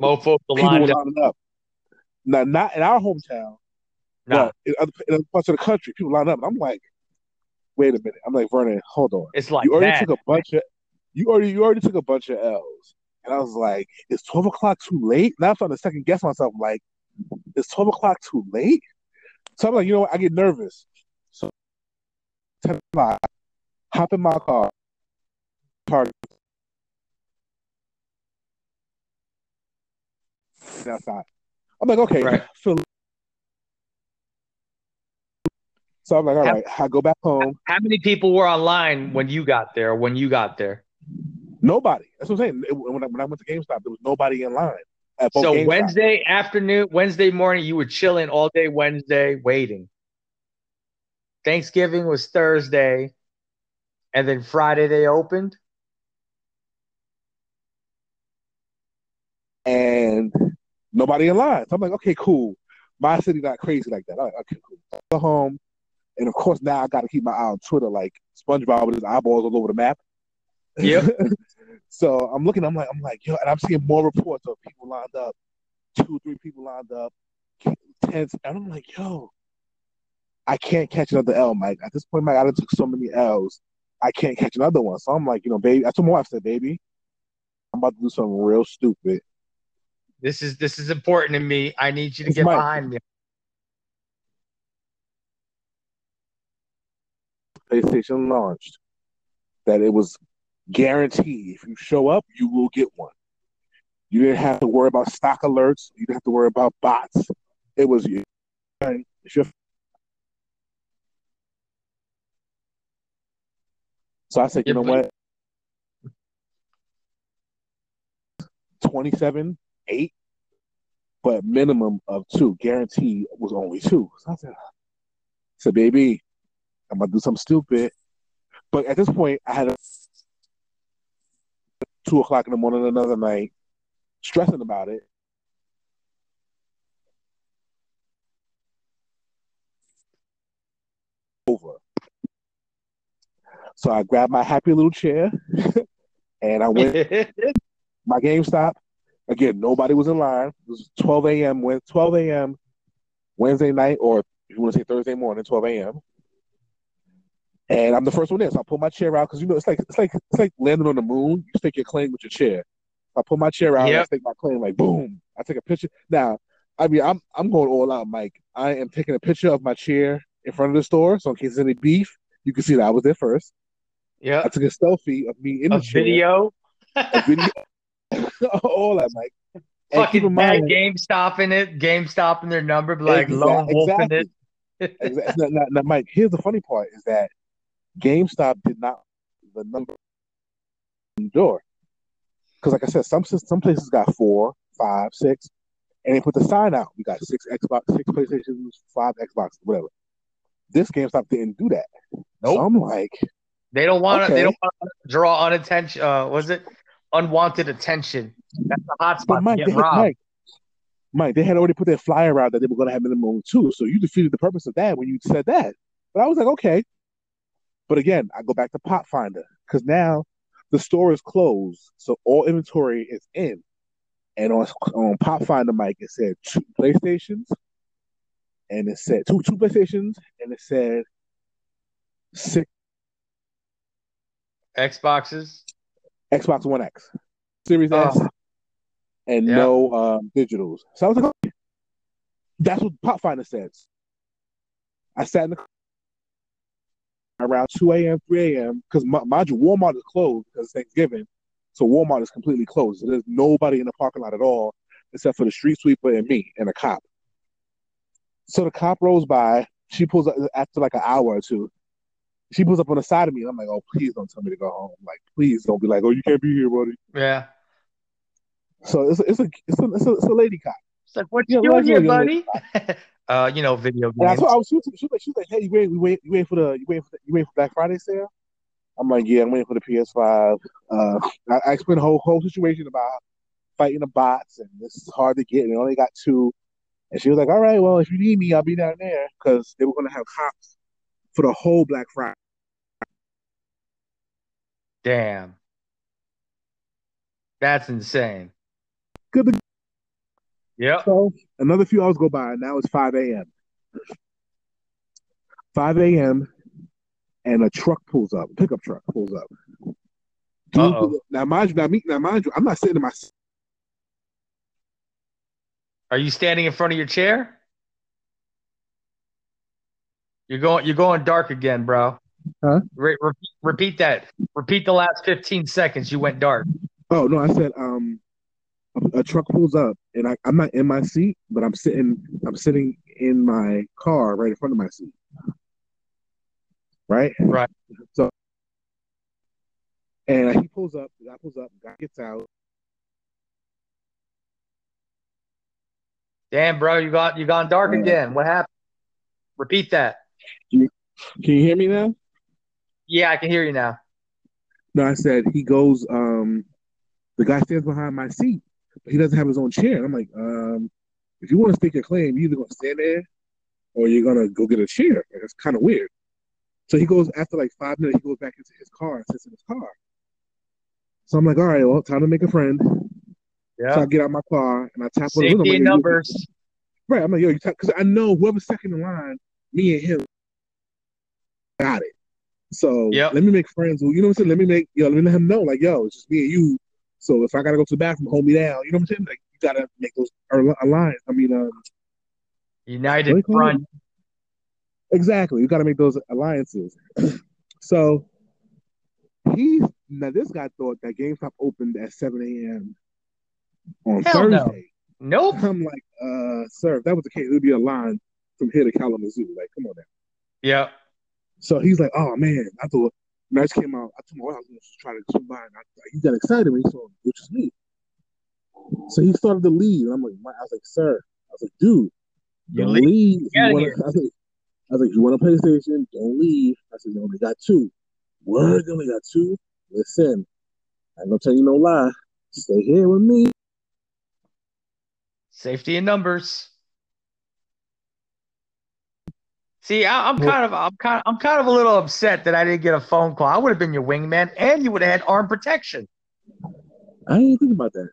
Mofo people were lined up. lining up. Now, not in our hometown, Nah, but in other, in other parts of the country, people line up. And I'm like, wait a minute. I'm like, Vernon, hold on. it's like you already that. took a bunch of you already you already took a bunch of L's. And I was like, is 12 o'clock too late? Now I'm starting to second guess myself. I'm like, is 12 o'clock too late? So I'm like, you know what? I get nervous. So 10 o'clock, hop in my car, Target. outside. I'm like, okay, Right. feel so I'm like, all How- right, I go back home. How many people were online when you got there? When you got there? Nobody. That's what I'm saying. It- when, I, when I went to GameStop, there was nobody in line. So GameStop. Wednesday afternoon, Wednesday morning, you were chilling all day Wednesday, waiting. Thanksgiving was Thursday, and then Friday they opened. and nobody in line. So I'm like, okay, cool. My city not crazy like that. Okay, cool. I go home, and of course now I got to keep my eye on Twitter, like SpongeBob with his eyeballs all over the map. Yep. so I'm looking. I'm like, I'm like, yo, and I'm seeing more reports of people lined up, two, three people lined up, tens, and I'm like, yo, I can't catch another L, Mike. At this point, Mike, I done took so many L's, I can't catch another one. So I'm like, you know, baby, I told my wife, I said, baby, I'm about to do something real stupid. This is this is important to me. I need you to It's get Mike. behind me. PlayStation launched that it was guaranteed if you show up, you will get one. You didn't have to worry about stock alerts. You didn't have to worry about bots. It was you. It's your- So I said, you know what? 27, 8, but minimum of two. Guarantee was only two. So I said, I said, baby, I'm gonna do something stupid. But at this point, I had a two o'clock in the morning another night, stressing about it. Over. So I grabbed my happy little chair and I went my GameStop. Again, nobody was in line. It was 12 a.m. When 12 a.m. Wednesday night, or if you want to say Thursday morning, 12 a.m. And I'm the first one there, so I pull my chair out because you know it's like it's like it's like landing on the moon. You stake your claim with your chair. I pull my chair out, and I Yep. stake my claim like boom. I take a picture. Now, I mean, I'm I'm going all out, Mike. I am taking a picture of my chair in front of the store, so in case there's any beef, you can see that I was there first. I yeah. took a selfie of me in A the chair, video. a video, all that, Mike. And Fucking in bad mind, GameStop in it. GameStop in their number, but like Exact- lone wolf in it. exactly. Exactly. Now, now, Mike, here's the funny part is that GameStop did not the number door. Because like I said, some some places got four, five, six, and they put the sign out. We got six Xbox, six PlayStations, five Xbox, whatever. This GameStop didn't do that. So I'm like, They don't want to. Okay. They don't want to draw unattention. Uh, was it unwanted attention? That's the hot spot. Mike, they had. Mike, Mike, they had already put their flyer out that they were going to have minimum two. So you defeated the purpose of that when you said that. But I was like, okay. But again, I go back to PopFindr because now the store is closed, so all inventory is in. And on on PopFindr, Mike, it said two PlayStations, and it said two two PlayStations, and it said six Xboxes. Xbox One X, Series S, Oh. and Yeah. no um, digitals. So I was like, okay. that's what PopFindr says. I sat in the around 2 a.m., 3 a.m. because my mind you, Walmart is closed because it's Thanksgiving. So Walmart is completely closed. So there's nobody in the parking lot at all except for the street sweeper and me and a cop. So the cop rolls by. She pulls up after like an hour or two. She pulls up on the side of me, and I'm like, "Oh, please don't tell me to go home. Like, please don't be like, oh, you can't be here, buddy." Yeah. So it's a, it's a it's a it's a, it's a lady cop. It's like, what Yeah, you doing here, buddy? uh, you know, video And I games. I was, shooting. was, she, was like, she was like, "Hey, you wait, you wait, you wait for the, you wait for, the, you wait for Black Friday sale." I'm like, "Yeah, I'm waiting for the PS5." Uh, I, I explained the whole whole situation about fighting the bots, and this is hard to get, and they only got two. And she was like, "All right, well, if you need me, I'll be down there," because they were going to have cops for the whole Black Friday. Damn. That's insane. Good. To- Yep. so another few hours go by, and now it's 5 a.m. 5 a.m. and a truck pulls up, a pickup truck pulls up. Dude, now mind you, now, me, now mind you, I'm not sitting in my. Are you standing in front of your chair? You're going you're going dark again, bro. Huh? Re- re- repeat that. Repeat the last 15 seconds you went dark. Oh no, I said um, a, a truck pulls up, and I, I'm not in my seat, but I'm sitting, I'm sitting in my car right in front of my seat. Right. Right. So, and he pulls up. The guy pulls up. The guy gets out. Damn, bro, you got you gone dark again. What happened? Repeat that. Can you hear me now? Yeah, I can hear you now. No, I said he goes. Um, the guy stands behind my seat, but he doesn't have his own chair. I'm like, um, if you want to stake your claim, you're either gonna stand there or you're gonna go get a chair. Like, it's kind of weird. So he goes after like five minutes. He goes back into his car and sits in his car. So I'm like, all right, well, time to make a friend. Yeah. So I get out my car and I tap on the window. Safety like, numbers. Right. I'm like, yo, you because I know whoever's second in line, me and him got it. So Yep. let me make friends. Well, you know what I'm saying? Let me make yo, let me let him know, like, yo, it's just me and you. So if I gotta go to the bathroom, hold me down. You know what I'm saying? Like you gotta make those al- alliance. I mean, um, United you Front. exactly. You gotta make those alliances. so he now this guy thought that GameStop opened at 7 a.m. on Hell no. Thursday. Nope. I'm like, uh, sir, if that was the case, it would be a line from here to Kalamazoo. Like, come on now. Yep. So he's like, oh man, I thought when I just came out, I told my wife I was gonna just try to swing by, and I, he got excited when he saw me, which is me. So he started to leave, and I'm like, I was like, sir, I was like, dude, You don't leave. leave. If you wanna, here. I was like, I was like, you want a PlayStation? Don't leave. I said, you only got two. Word, you only got two. Listen, I ain't gonna tell you no lie. Stay here with me. Safety in numbers. See, I, I'm kind of, I'm kind, I'm kind of a little upset that I didn't get a phone call. I would have been your wingman, and you would have had arm protection, I didn't think about that.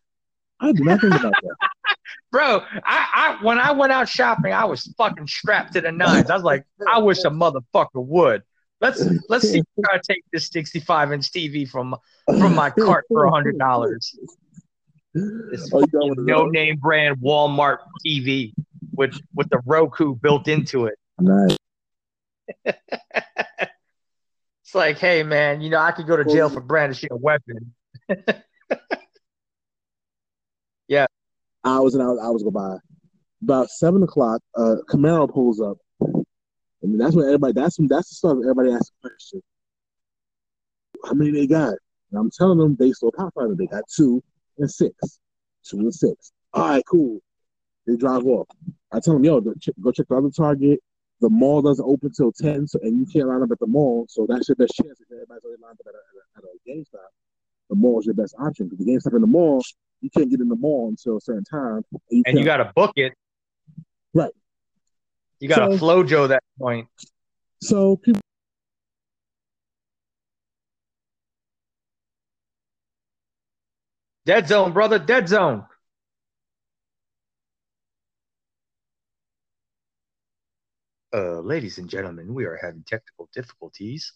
I did not think about that. bro. I, I, when I went out shopping, I was fucking strapped to the nines. I was like, I wish a motherfucker would. Let's, let's see if I take this 65 inch TV from, from my cart for a hundred dollars. This Oh, you got one of no name brand Walmart TV with with the Roku built into it. Nice. It's like, hey man, you know I could go to jail for brandishing a weapon. Yeah. Hours and hours, hours go by. About seven o'clock, uh, Camaro pulls up. I mean, that's when everybody. That's when that's the stuff everybody asks a question. How many they got? And I'm telling them they saw PopFindr. They got two and six, two and six. All right, cool. They drive off. I tell them, yo, go check the other Target. The mall doesn't open till ten, so and you can't line up at the mall. So that's your best chance if everybody's already lined up at a, at a, at a GameStop. The mall is your best option because the GameStop in the mall, you can't get in the mall until a certain time. And you, And you got to book it. Right. You got to So- flojo that point. So people Dead zone, brother. Dead zone. Uh, ladies and gentlemen, we are having technical difficulties.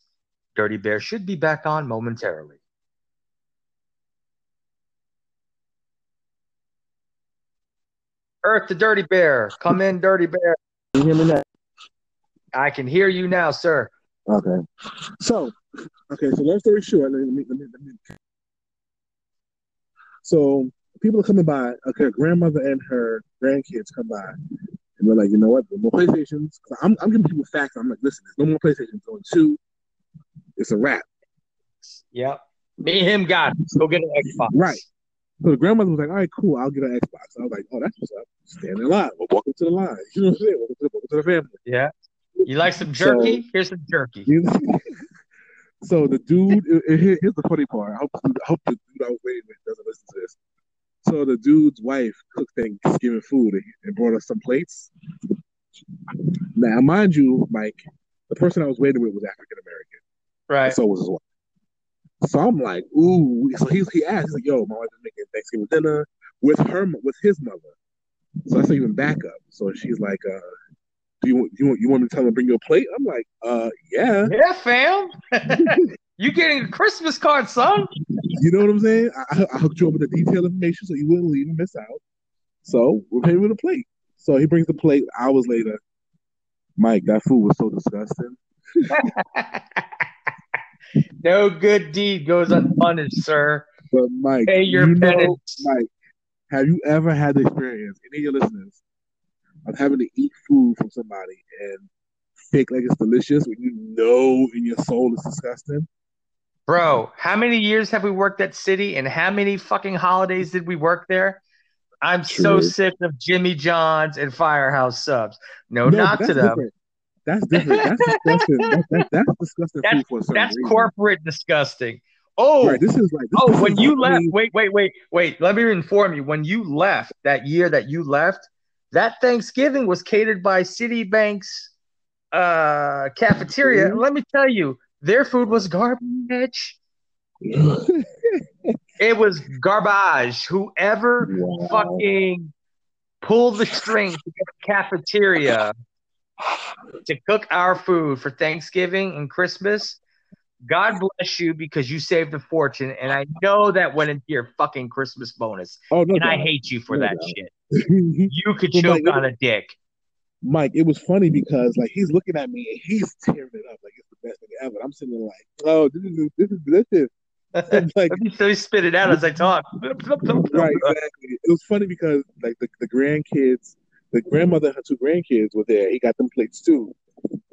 Dirty Bear should be back on momentarily. Earth the Dirty Bear. Come in, Dirty Bear. you hear me now. I can hear you now, sir. Okay. So, okay. So long story short, let me, let me, let me. So people are coming by. Okay, grandmother and her grandkids come by, and they're like, you know what? No more PlayStations. I'm, I'm giving people facts. I'm like, listen, there's no more PlayStations. Going two, it's a wrap. Yep. Me and him got it. Go get an Xbox. Right. So the grandmother was like, "All right, cool, I'll get an Xbox." I was like, "Oh, that's what's up." Stand in line. Well, welcome to the line. You know what I'm saying? Welcome to, welcome to the family. Yeah. You like some jerky? So- Here's some jerky. so the dude, here's the funny part. I hope, I hope the dude I was waiting with doesn't listen to this. So the dude's wife cooked Thanksgiving food and- brought us some plates. Now, mind you, Mike, the person I was waiting with was African American. Right. So was his wife. So I'm like, ooh. So he he asked, he's like, yo, my wife is making Thanksgiving dinner with her with his mother. So that's even backup. So she's like, uh, do you want you want you want me to tell him to bring you a plate? I'm like, uh, yeah. Yeah, fam. you getting a Christmas card, son? You know what I'm saying? I, I hooked you up with the detailed information so you wouldn't leave and miss out. So we're paying with a plate. So he brings the plate hours later. Mike, that food was so disgusting. no good deed goes unpunished, sir. But Mike, Pay your you know. Mike, have you ever had the experience, any of your listeners, of having to eat food from somebody and fake like it's delicious when you know in your soul it's disgusting? Bro, how many years have we worked at Citi and how many fucking holidays did we work there? I'm so sick of Jimmy John's and Firehouse subs. No, No, but to them. different. That's different. That's disgusting. That, that, that's disgusting That's- That's corporate disgusting. Oh, Right. This is like this, oh, this when you left, wait, wait, wait, wait. Let me inform you. When you left that year that you left, that Thanksgiving was catered by Citibank's uh, cafeteria. Mhm. Let me tell you, their food was garbage. It was garbage. Whoever Wow. fucking pulled the strings to get the cafeteria to cook our food for Thanksgiving and Christmas. God bless you because you saved a fortune, and I know that went into your fucking Christmas bonus, Oh no, and I hate you for No that doubt. shit. You could choke Mike, on a dick. Mike, it was funny because like he's looking at me and he's tearing it up like it's the best thing ever. I'm sitting there like, oh, this is this is delicious. Like, Let me let me spit it out as I talk. right, exactly. It was funny because like the, the grandkids, the grandmother and her two grandkids were there. He got them plates too.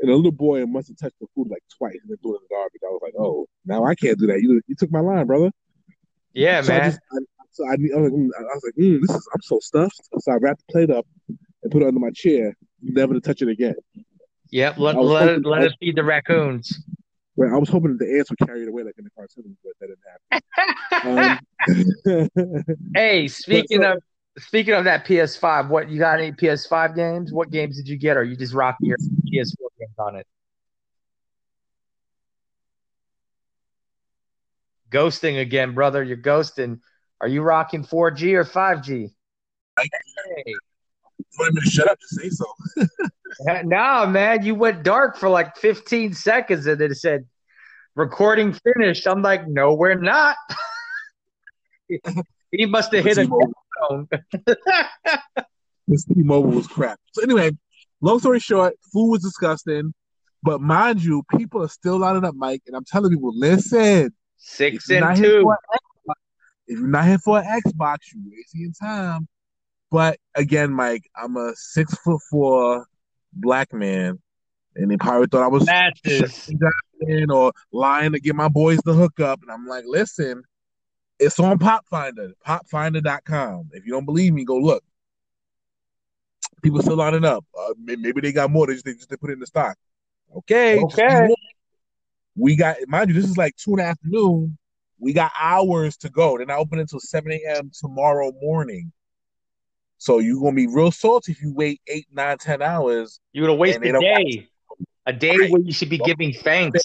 And a little boy must have touched the food like twice and then threw it in the garbage. I was like, oh, now I can't do that. You you took my line, brother. Yeah, so I man. just, I, so I, I was like, mm, I was like, mm, this is I'm so stuffed. So I wrapped the plate up and put it under my chair, never to touch it again. Yep. Let, I let, it, let it feed the raccoons. Right, I was hoping that the ants would carry it away like in the cartoon, but that didn't happen. Um, Hey, speaking so- of speaking of that PS5, what you got any PS5 games? What games did you get? Or are you just rocking your PS4 games on it? Ghosting again, brother. You're ghosting. Are you rocking 4G or 5G? Hey. You want me to shut up? Just say so. No, man, you went dark for like 15 seconds and then it said recording finished. I'm like, no, we're not. he must have hit a T-Mobile. zone. This T-Mobile was crap. So anyway, long story short, food was disgusting. But mind you, people are still lining up, Mike, and I'm telling people, listen, Six and two. for an Xbox, if you're not here for an Xbox, you're wasting your time. But again, Mike, I'm a six foot four black man, and they probably thought I was Matches. or lying to get my boys to hook up. And I'm like, listen, it's on Pop Finder, PopFindr.com. If you don't believe me, go look. People still lining up. Uh, maybe they got more. They just, they just they put it in the stock. Okay. Okay. We got, mind you, this is like two in the afternoon. We got hours to go. They're not open until 7 a.m. tomorrow morning. So you're going to be real salty if you wait eight, nine, ten hours You would have wasted And they a day. A day Right. where you should be giving thanks.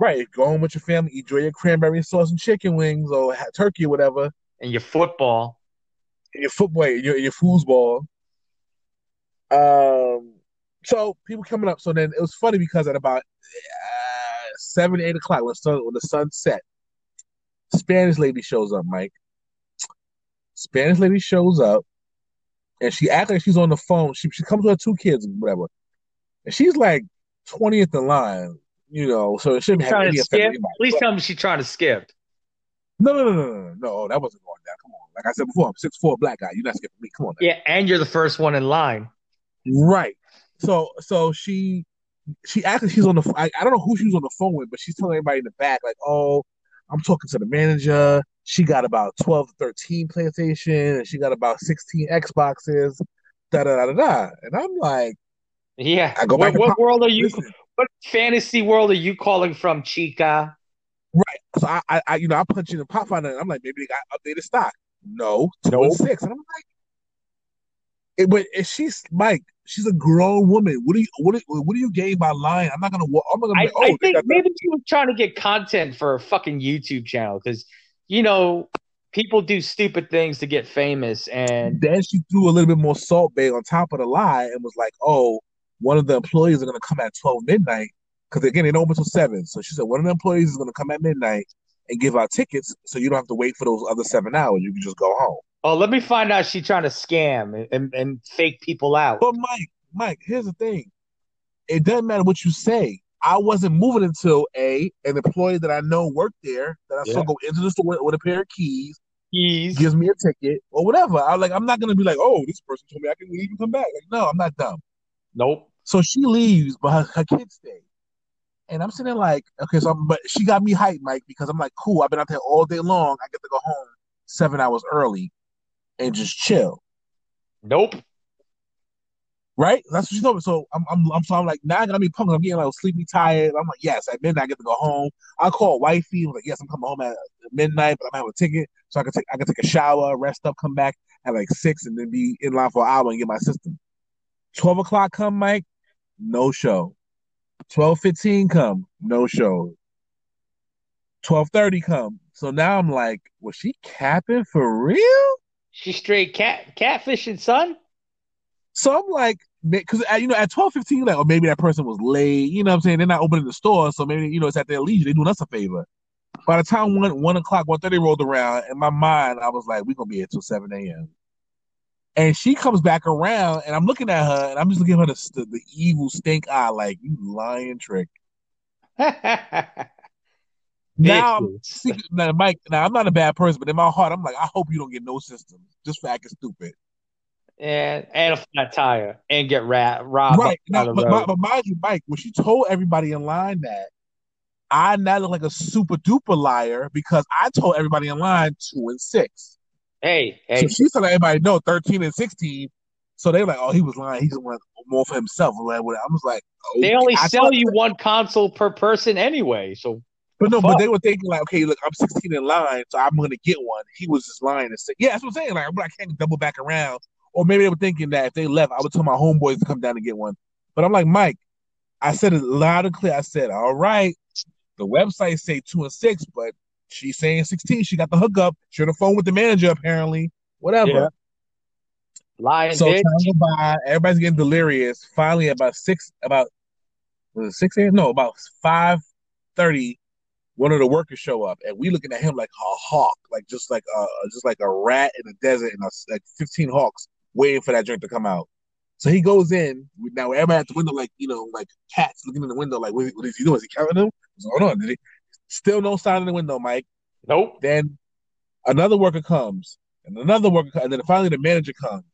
Right, go home with your family, enjoy your cranberry sauce and chicken wings or ha- turkey or whatever, And your football. and your football, your your foosball. Um, so people coming up. So then it was funny because at about uh, seven, eight o'clock when the sun when the sun set, Spanish lady shows up, Mike. Spanish lady shows up, and she acts like she's on the phone. She she comes with her two kids, whatever, and she's like twentieth in line. You know, so it shouldn't have any to effect anybody. Please But- tell me she's trying to skip. No, no, no, no, no, no, no. That wasn't going down. Come on. Like I said before, I'm six four black guy. You're not skipping me. Come on. Now. Yeah, and you're the first one in line. Right. So, so she, she actually she's on the. I, I don't know who she was on the phone with, but she's telling everybody in the back like, "Oh, I'm talking to the manager. She got about 12 to 13 PlayStation, and she got about 16 Xboxes. Da da da da. And I'm like, Yeah. I go what back what pop- world are you? listen, What fantasy world are you calling from, Chica? right? So I, I, I, you know, I punch you in the PopFindr, and I'm like, maybe they got updated stock. No, two Nope. and six, and I'm like, it, but if she's Mike, she's a grown woman. What do you, what, do, what do you gain by lying? I'm not gonna, I'm not gonna. I, Be, oh, I think maybe she was trying to get content for a fucking YouTube channel because you know people do stupid things to get famous, and then she threw a little bit more Salt Bae on top of the lie and was like, "Oh, one of the employees are going to come at twelve midnight because again they don't open until seven. So she said one of the employees is going to come at midnight and give out tickets, so you don't have to wait for those other seven hours. You can just go home." Oh, let me find out she's trying to scam and, and, and fake people out. But Mike, Mike, here's the thing: it doesn't matter what you say. I wasn't moving until a an employee that I know worked there that I saw go into the store with a pair of keys, He's gives me a ticket or whatever. I am like I'm not gonna be like, oh, this person told me I can leave and come back. Like, no, I'm not dumb. nope. So she leaves, but her, her kids stay. And I'm sitting there like, okay, so I'm, but she got me hyped, Mike, because I'm like, cool, I've been out there all day long. I get to go home seven hours early and mm-hmm. just chill. Nope. Right? That's what she told me. So I'm, I'm, I'm so I'm like, now I gotta be pumped. I'm getting like sleepy, tired. I'm like, yes, at midnight I get to go home. I call wifey. I'm like, yes, I'm coming home at midnight, but I'm having a ticket, so I can take, I can take a shower, rest up, come back at like six, and then be in line for an hour and get my system. Twelve o'clock come, Mike, no show. Twelve fifteen come, no show. Twelve thirty come. So now I'm like, was she capping for real? She's straight cat catfishing, son. So I'm like, because you know, at twelve fifteen, like, or maybe that person was late. You know what I'm saying? They're not opening the store, so maybe you know it's at their leisure. They're doing us a favor. By the time one one o'clock, one thirty rolled around, in my mind, I was like, we're gonna be here till seven a.m. And she comes back around, and I'm looking at her, and I'm just looking at her the, the, the evil stink eye, like you lying trick. Now, I'm, now, Mike, now I'm not a bad person, but in my heart, I'm like, I hope you don't get no system, just for acting stupid. and and a flat tire and get ra- robbed right. Now, but, road. but mind you, Mike, when she told everybody in line that, I now look like a super duper liar because I told everybody in line two and six. hey, hey, So she's telling everybody no, thirteen and sixteen. So they're like, oh, he was lying. He just wanted more for himself. I'm like, was like, oh, they only I sell you one console per person anyway. So But no, Fuck. but they were thinking like, okay, look, I'm 16 in line, so I'm gonna get one. He was just lying and say, yeah, that's what I'm saying. Like, I can't double back around. Or maybe they were thinking that if they left, I would tell my homeboys to come down and get one. But I'm like, Mike, I said it loud and clear. I said, all right, the website say two and six, but she's saying 16. She got the hookup. She on the phone with the manager apparently. Whatever. Yeah. lying So bitch. time go by, everybody's getting delirious. Finally, about six, about was it six a.m.? No, about five thirty. One of the workers show up, and we looking at him like a hawk, like just like a just like a rat in the desert, and a, like fifteen hawks waiting for that drink to come out. So he goes in. Now everybody at the window, like you know, like cats looking in the window, like what, what is he doing? Is he counting them? What's going on? Did he? Still no sign in the window, Mike. Nope. Then another worker comes, and another worker, and then finally the manager comes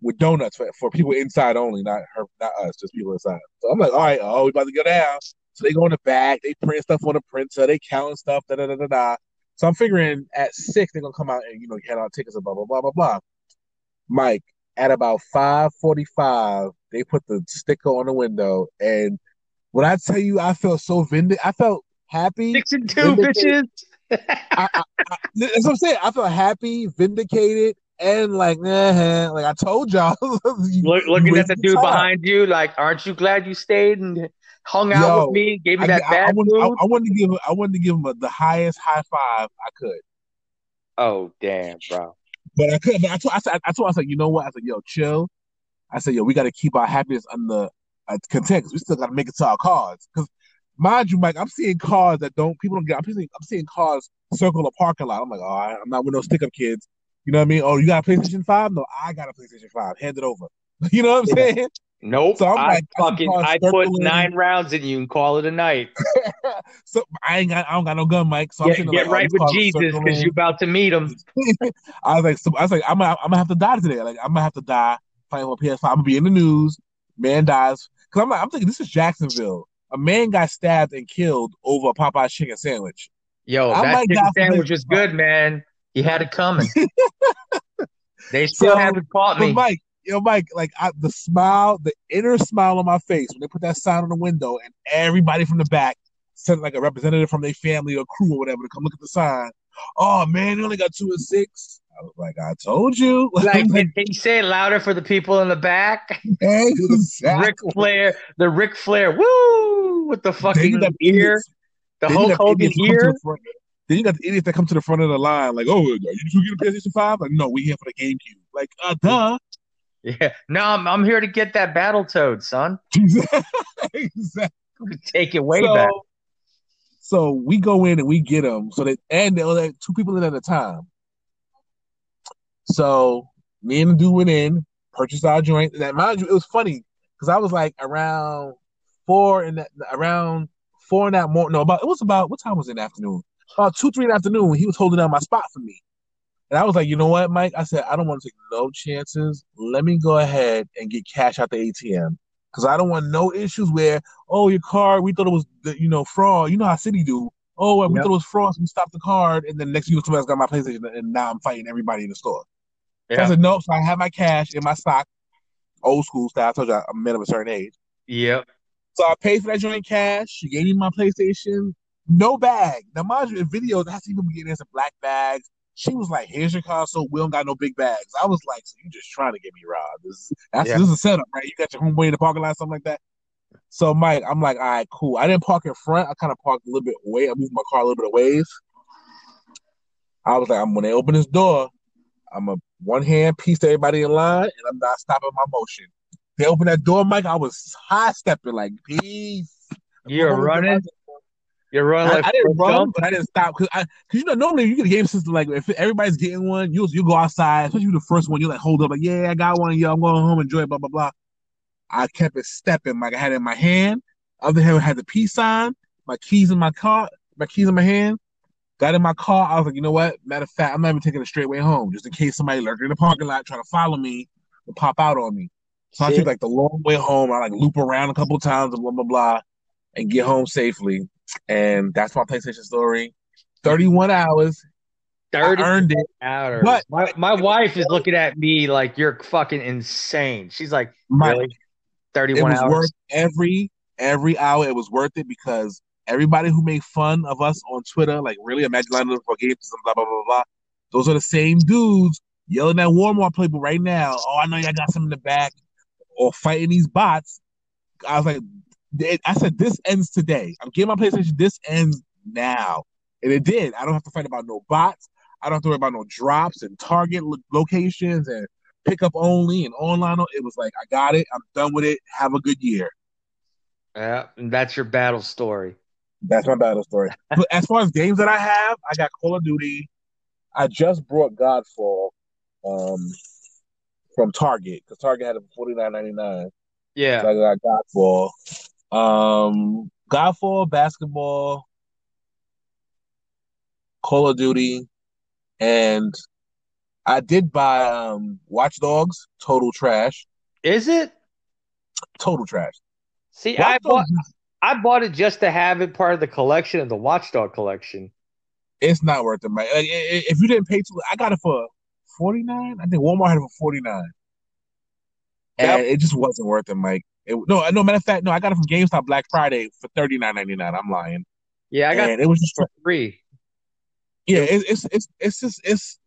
with donuts for, for people inside only, not her, not us, just people inside. So I'm like, all right, oh, we about to go down. So they go in the back, they print stuff on the printer, they counting stuff, da da da da da. So I'm figuring at six they're gonna come out and you know hand out tickets and blah blah blah blah blah. Mike, at about five forty five, they put the sticker on the window, and when I tell you, I felt so vindic, I felt happy. Six and two Vindicated. bitches. I, I, I, that's what I'm saying. I felt happy, vindicated, and like, nah, like I told y'all. you- Look, looking at the dude time. behind you, like, aren't you glad you stayed and hung out Yo, with me? Gave me I, that I, I, wanted, I, mood. I wanted to give, I wanted to give him a, the highest high five I could, Oh damn, bro. but I couldn't. But I told, I said, I told, I said, you know what? I said, yo, chill. I said, yo, we got to keep our happiness under uh, content 'cause we still got to make it to our cars. Because mind you, Mike, I'm seeing cars that don't people don't get. I'm seeing, I'm seeing cars circle a parking lot. I'm like, all right, I'm not with no stick up kids. You know what I mean? Oh, you got a PlayStation Five? No, I got a PlayStation Five. Hand it over. You know what I'm Yeah. saying? Nope. So I'm I like, fucking I put nine rounds in you and call it a night. so I ain't got, I don't got no gun, Mike. So I'm Get, like, right with Jesus because you're about to meet him. I was like, so, I was like, I'm gonna, I'm gonna have to die today. Like, I'm gonna have to die playing with PS5. I'm gonna be in the news. Man dies. Cause I'm like, I'm thinking this is Jacksonville. A man got stabbed and killed over a Popeye chicken sandwich. Yo, I that chicken sandwich was good, man. You had it coming. they still So, haven't caught me. Mike, yo, Mike, like I, the smile, the inner smile on my face when they put that sign on the window, and everybody from the back sent like a representative from their family or crew or whatever to come look at the sign. Oh man, you only got two and six. I was like, I told you. Like, can can you say it louder for the people in the back? exactly. Ric Flair, the Ric Flair, woo, with the fucking ear, idiots- the then you Hulk got Hogan idiots who come to ear. the Then you got the idiots that come to the front of the line, like, "Oh, you two a PlayStation 5? Like, no, we here for the GameCube. Like, uh, duh. Yeah, no, I'm, I'm here to get that battle toad, son. exactly. Take it way so, back. so we go in and we get them. So that and were like two people in at a time. So me and the dude went in, purchased our joint. That mind you, it was funny because I was like around four in that around four in that morning. No, about it was about what time was it in the afternoon? About two, three in the afternoon. He was holding down my spot for me. And I was like, you know what, Mike? I said, I don't want to take no chances. Let me go ahead and get cash out the ATM. Because I don't want no issues where, oh, your card, we thought it was, the, you know, fraud. You know how Citi do. Oh, we Yep. thought it was fraud, so we stopped the card. And then next you know, somebody else got my PlayStation, and now I'm fighting everybody in the store. So I Yeah. said, no. So I have my cash in my sock, old school style. I told you I'm a man of a certain age. Yep. So I paid for that joint cash. She gave me my PlayStation. No bag. Now, mind you, in videos, I see people getting in some black bags. She was like, "Here's your console. We don't got no big bags." I was like, "So you just trying to get me robbed? This, that's Yeah. this is a setup, right? You got your homeboy in the parking lot, something like that." So, Mike, I'm like, "All right, cool." I didn't park in front. I kind of parked a little bit away. I moved my car a little bit away. I was like, "I'm when they open this door, I'm a one hand piece to everybody in line, and I'm not stopping my motion." They opened that door, Mike. I was high stepping like peace. You're running. You're running I, like I didn't run, Gump. but I didn't stop because I, because you know, normally you get a game system like if everybody's getting one, you you go outside, especially the first one, you like hold up like, yeah, I got one, yeah, I'm going home, enjoy it, blah blah blah. I kept it stepping, like I had it in my hand, other hand had the peace sign, my keys in my car, my keys in my hand. Got in my car, I was like, you know what? Matter of fact, I'm not even taking a straight way home, just in case somebody lurked in the parking lot trying to follow me and pop out on me. So I See? took like the long way home. I like loop around a couple times and blah blah blah, and get home safely. And that's my PlayStation story. Thirty-one hours. Thirty I earned it. hours. But- my my wife is looking at me like you're fucking insane. She's like, My, really? It Thirty-one was hours. worth every every hour. It was worth it because everybody who made fun of us on Twitter, like really imagine up for games and blah blah blah blah. Those are the same dudes yelling at Walmart people right now. Oh, I know y'all got some in the back, or fighting these bots. I was like, it- I said this ends today. I'm getting my PlayStation. This ends now, and it did. I don't have to fight about no bots. I don't have to worry about no drops and target lo- locations and pickup only and online. It was like I got it. I'm done with it. Have a good year. Yeah, and that's your battle story. That's my battle story. But as far as games that I have, I got Call of Duty. I just brought Godfall um, from Target because Target had it for forty nine ninety nine. Yeah. So I got Godfall. Um, Godfall, basketball, Call of Duty, and I did buy um, Watch Dogs. Total trash. Is it? Total trash. See, I Watch bought Dogs, is- I bought it just to have it part of the collection of the Watchdog collection. it's not worth it, man. Like, i- i- if you didn't pay too, I got it for forty nine. I think Walmart had it for forty nine, and Yep. it just wasn't worth it, Mike. It, no, no matter of fact, no, I got it from GameStop Black Friday for thirty nine ninety nine. I'm lying, Yeah, I got and it was just for free. yeah, it, it's it's it's just it's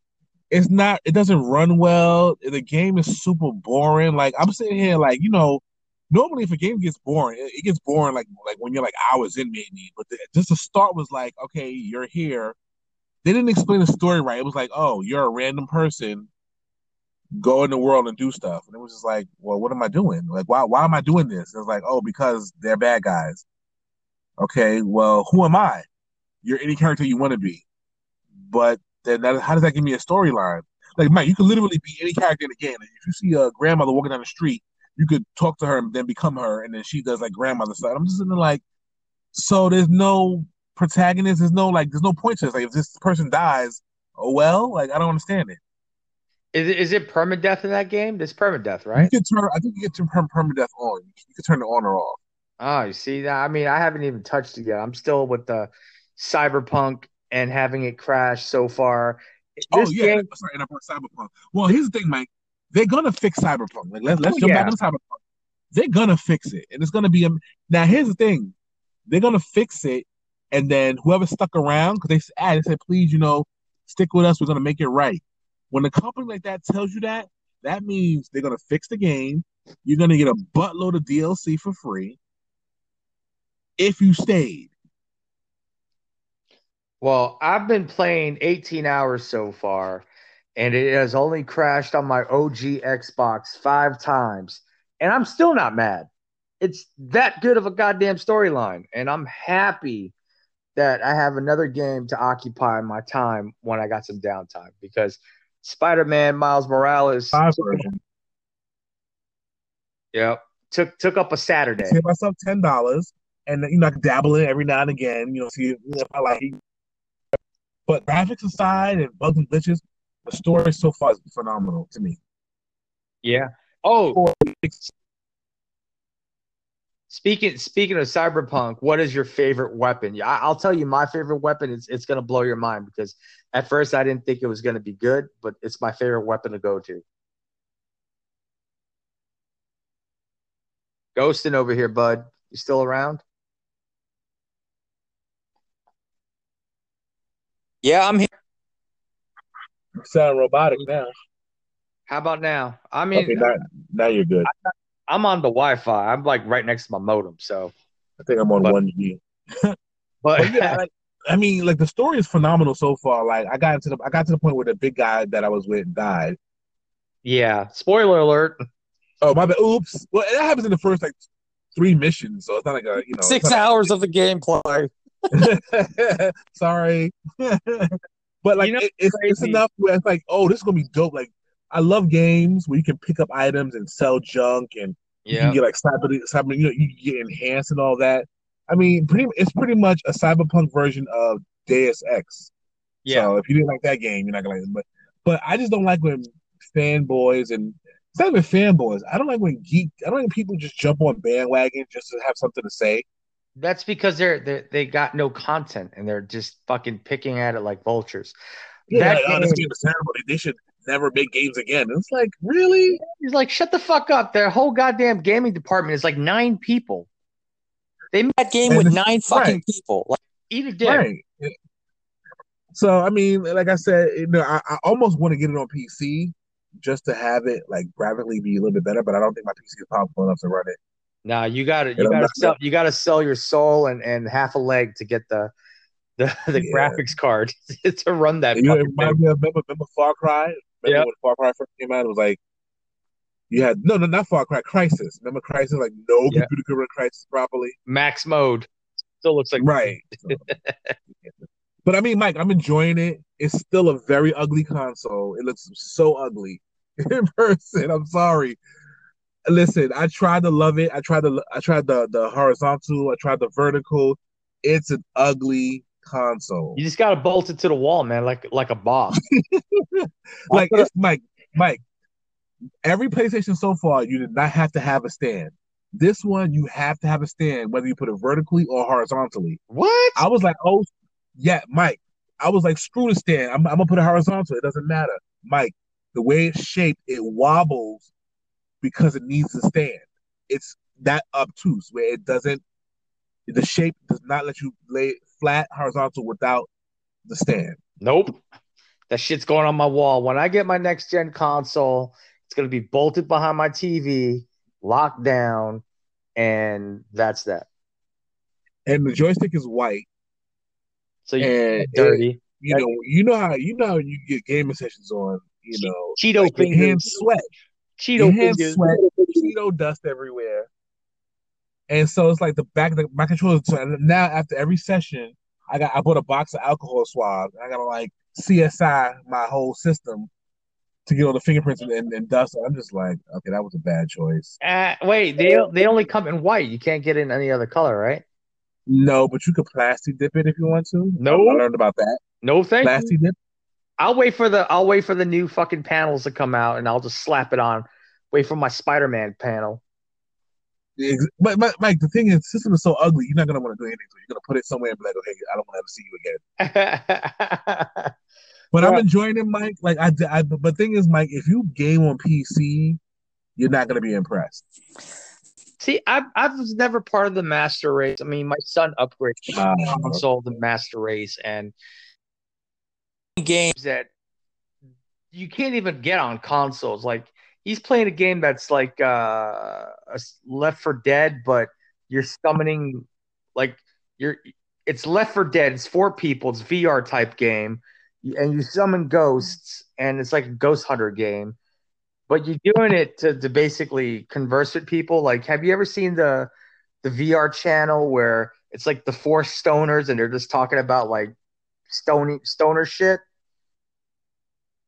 it's not. It doesn't run well. The game is super boring. Like I'm sitting here, like you know, normally if a game gets boring, it, it gets boring like like when you're like hours in maybe. But the, just the start was like, okay, you're here. They didn't explain the story right. It was like, oh, you're a random person. Go in the world and do stuff, and it was just like, well, what am I doing? Like, why why am I doing this? It was like, oh, because they're bad guys. Okay, well, who am I? You're any character you want to be, but then that, how does that give me a storyline? Like, Mike, you could literally be any character in the game. If you see a grandmother walking down the street, you could talk to her and then become her, and then she does like grandmother stuff. I'm just sitting there like, so there's no protagonist. There's no like, there's no point to this. Like, if this person dies, oh well. Like, I don't understand it. Is it is it permadeath in that game? There's permadeath, You right? can turn. I think you can turn perm- permadeath on. You can turn it on or off. Oh, you see that? I mean, I haven't even touched it yet. I'm still with the cyberpunk and having it crash so far. Oh This yeah, game, sorry, and about Cyberpunk. Well, here's the thing, Mike. They're gonna fix Cyberpunk. Like let's let's Oh, jump yeah. back into Cyberpunk. They're gonna fix it, and it's gonna be a. Now here's the thing, they're gonna fix it, and then whoever stuck around because they ah, they said please, you know, stick with us. We're gonna make it right. When a company like that tells you that, that means they're gonna fix the game. You're gonna get a buttload of DLC for free if you stayed. well, I've been playing 18 hours so far, and it has only crashed on my OG Xbox five times, and I'm still not mad. It's that good of a goddamn storyline, and I'm happy that I have another game to occupy my time when I got some downtime because Spider-Man Miles Morales Five version. Yep. Took took up a Saturday. Save myself ten dollars, and you know I dabble in every now and again. You know, see if, if I like. it. But graphics aside and bugs and glitches, the story so far is phenomenal to me. Yeah. Oh, speaking speaking of cyberpunk, what is your favorite weapon? Yeah, I- I'll tell you my favorite weapon. It's it's gonna blow your mind because at first I didn't think it was gonna be good, but it's my favorite weapon to go to. Ghosting over here, bud. You still around? Yeah, I'm here. Sound robotic now. How about now? I mean, Okay, now, now you're good. I'm on the Wi-Fi. I'm like right next to my modem, so. I think I'm on But- one G. But But yeah, like, I mean, like the story is phenomenal so far. Like I got into the I got to the point where the big guy that I was with died. yeah. Spoiler alert. Oh my bad. Oops. Well, that happens in the first like three missions, so it's not like a you know Six it's not- hours of the gameplay. Sorry. but like You know it, it's, it's enough where it's like, oh, this is gonna be dope. Like I love games where you can pick up items and sell junk and you Yeah. can get like cyber, cyber you know, you get enhanced and all that. I mean, pretty it's pretty much a cyberpunk version of Deus Ex. Yeah. So if you didn't like that game, you're not gonna like it. But but I just don't like when fanboys and it's not even fanboys. I don't like when geek I don't like people just jump on bandwagon just to have something to say. That's because they're, they they got no content and they're just fucking picking at it like vultures. Yeah, That like, oh, this game is terrible. They, they should never make games again. It's like, really? He's like, shut the fuck up. Their whole goddamn gaming department is like nine people. They made That game And with nine fucking right. people. Like, eat a dick. Right. So I mean, like I said, you know, I, I almost want to get it on PC just to have it like graphically be a little bit better, but I don't think my PC is powerful enough to run it. No, you gotta you gotta sell you gotta sell your soul and, and half a leg to get the the, the Yeah. graphics card to run that you know, it fucking reminds thing. me of remember, remember Far Cry? Remember Yep. when Far Cry first came out? It was like you had no, no, not Far Cry, Crysis. Remember Crysis? Like no Yeah. computer could run Crysis properly. Max mode. Still looks like Right. but I mean, Mike, I'm enjoying it. It's still a very ugly console. It looks so ugly in person. I'm sorry. Listen, I tried to love it. I tried to. I tried the the horizontal. I tried the vertical. It's an ugly console. You just gotta bolt it to the wall, man, like like a boss. Like it's Mike. Mike. Every PlayStation so far, you did not have to have a stand. This one, you have to have a stand, whether you put it vertically or horizontally. what? I was like, oh, yeah, Mike. I was like, screw the stand. I'm, I'm gonna put it horizontal. It doesn't matter, Mike. The way it's shaped, it wobbles because it needs to stand. It's that obtuse where it doesn't. The shape does not let you lay flat horizontal without the stand. Nope. That shit's going on my wall. When I get my next gen console, it's gonna be bolted behind my TV, locked down, and that's that. And the joystick is white, So you and dirty. you know, you know how you know how you get gaming sessions on. You know, Cheeto like fingers. hands sweat. Cheeto Your hands fingers. sweat, Cheeto dust everywhere. And so it's like the back of the, my controller. So now after every session, I got I bought a box of alcohol swabs. I gotta like CSI my whole system to get all the fingerprints and, and, dust. I'm just like, okay, that was a bad choice. Uh, wait, they they only come in white. You can't get in any other color, right? No, but you could plastic dip it if you want to. No. I learned about that. No, thank you. Dip. I'll wait for the I'll wait for the new fucking panels to come out, and I'll just slap it on. Wait for my Spider-Man panel. Ex- But, but Mike, the thing is, the system is so ugly. You're not gonna want to do anything. So you're gonna put it somewhere and be like, okay, I don't want to ever see you again. But I'm enjoying it, Mike. Like I, I, but the thing is, Mike, if you game on PC, you're not gonna be impressed. See, I I was never part of the master race. I mean, my son upgraded Uh, console, the master race, and games that you can't even get on consoles. Like he's playing a game that's like uh, a Left 4 Dead, but you're summoning like you're. It's Left 4 Dead. It's four people. It's VR type game, and you summon ghosts, and it's like a ghost hunter game. But you're doing it to, to basically converse with people. Like, have you ever seen the the VR channel where it's like the four stoners and they're just talking about like stony stoner shit?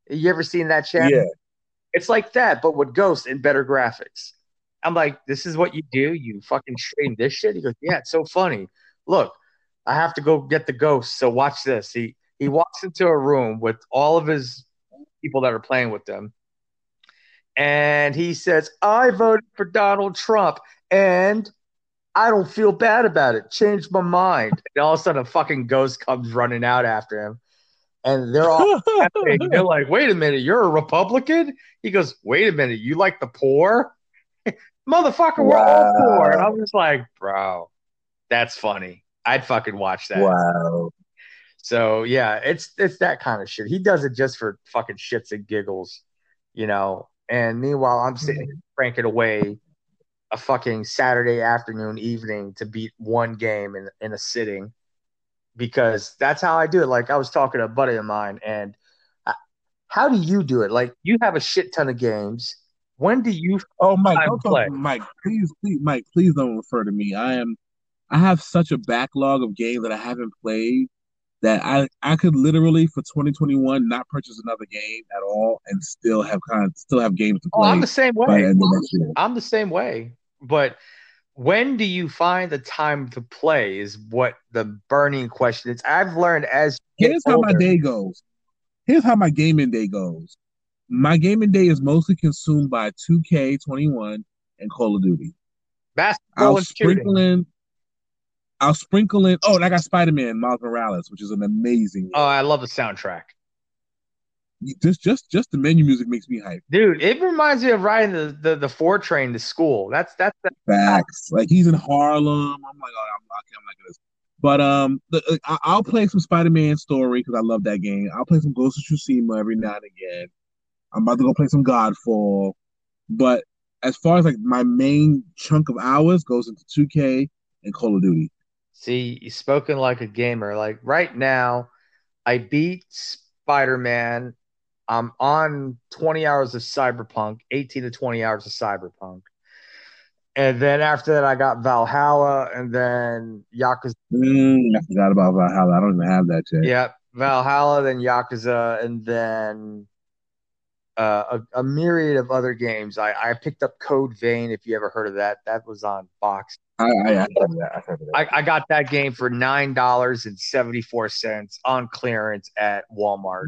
You ever seen that channel? yeah, It's like that, but with ghosts and better graphics. I'm like, this is what you do? You fucking stream this shit? He goes, Yeah, it's so funny. Look, I have to go get the ghost, so watch this. He he walks into a room with all of his people that are playing with them. And he says, I voted for Donald Trump and I don't feel bad about it. Changed my mind. And all of a sudden a fucking ghost comes running out after him. And they're all. They're like, wait a minute, you're a Republican? He goes, wait a minute, you like the poor? Motherfucker, we're all poor. And I'm just like, bro, that's funny. I'd fucking watch that. wow. So yeah, it's it's that kind of shit. He does it just for fucking shits and giggles, you know. And meanwhile, I'm sitting here mm-hmm. cranking away a fucking Saturday afternoon, evening to beat one game in in a sitting, because that's how I do it. Like I was talking to a buddy of mine, and I- how do you do it? Like you have a shit ton of games. When do you? Oh, Mike, don't play. talk, Mike. Please, please, Mike, please don't refer to me. I am, I have such a backlog of games that I haven't played that I, I could literally for 2021 not purchase another game at all and still have kind of still have games to Oh, play I'm the same the way. end of next year. I'm the same way. But when do you find the time to play? Is what the burning question is. I've learned as Here's how my day goes. Here's how my gaming day goes. My gaming day is mostly consumed by 2K21 and Call of Duty. basketball I'll sprinkle in. I'll sprinkle in. Oh, and I got Spider Man Miles Morales, which is an amazing. Oh, I love the soundtrack, just, just, just the menu music makes me hype. dude. It reminds me of riding the the, the four train to school. That's that's the, Facts. Like he's in Harlem. I'm like, oh, I'm, okay, I'm not gonna. But um, the, uh, I- I'll play some Spider Man story because I love that game. I'll play some Ghost of Tsushima every now and again. I'm about to go play some Godfall. But as far as like my main chunk of hours goes into 2K and Call of Duty. see. You spoken like a gamer. Like right now, I beat Spider Man. I'm on 20 hours of Cyberpunk, 18 to 20 hours of Cyberpunk. And then after that, I got Valhalla, and then Yakuza. Mm, I forgot about Valhalla. I don't even have that yet. Yeah, Valhalla, then Yakuza, and then uh, a, a myriad of other games. I, I picked up Code Vein, if you ever heard of that. That was on box. I, I, I heard of that. I heard of that. I, I got that game for nine dollars and seventy four cents on clearance at Walmart,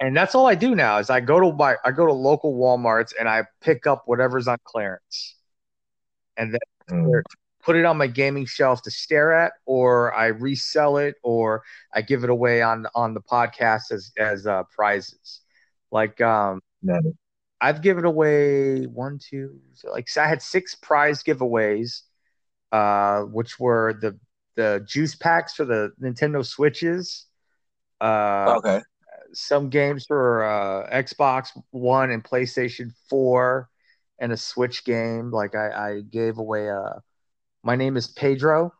and that's all I do now. Is I go to my I go to local WalMarts and I pick up whatever's on clearance, and then Mm. put it on my gaming shelf to stare at, or I resell it, or I give it away on on the podcast as as uh, prizes. Like um, is- I've given away one, two, so like I had six prize giveaways, uh, which were the the juice packs for the Nintendo Switches, uh, okay. some games for uh, Xbox One and PlayStation Four, and a Switch game. Like I, I gave away a. my name is Pedro,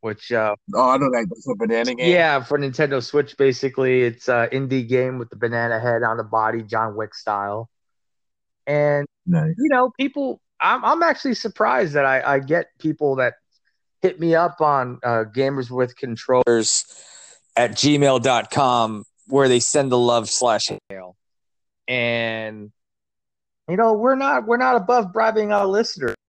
which uh, Oh, I know that. That's a banana game. yeah, for Nintendo Switch, basically, it's an indie game with the banana head on the body, John Wick style. And Nice. you know, people, I'm I'm actually surprised that I I get people that hit me up on uh, gamers with controllers at gmail.com where they send the love slash hail. And you know, we're not we're not above bribing our listeners.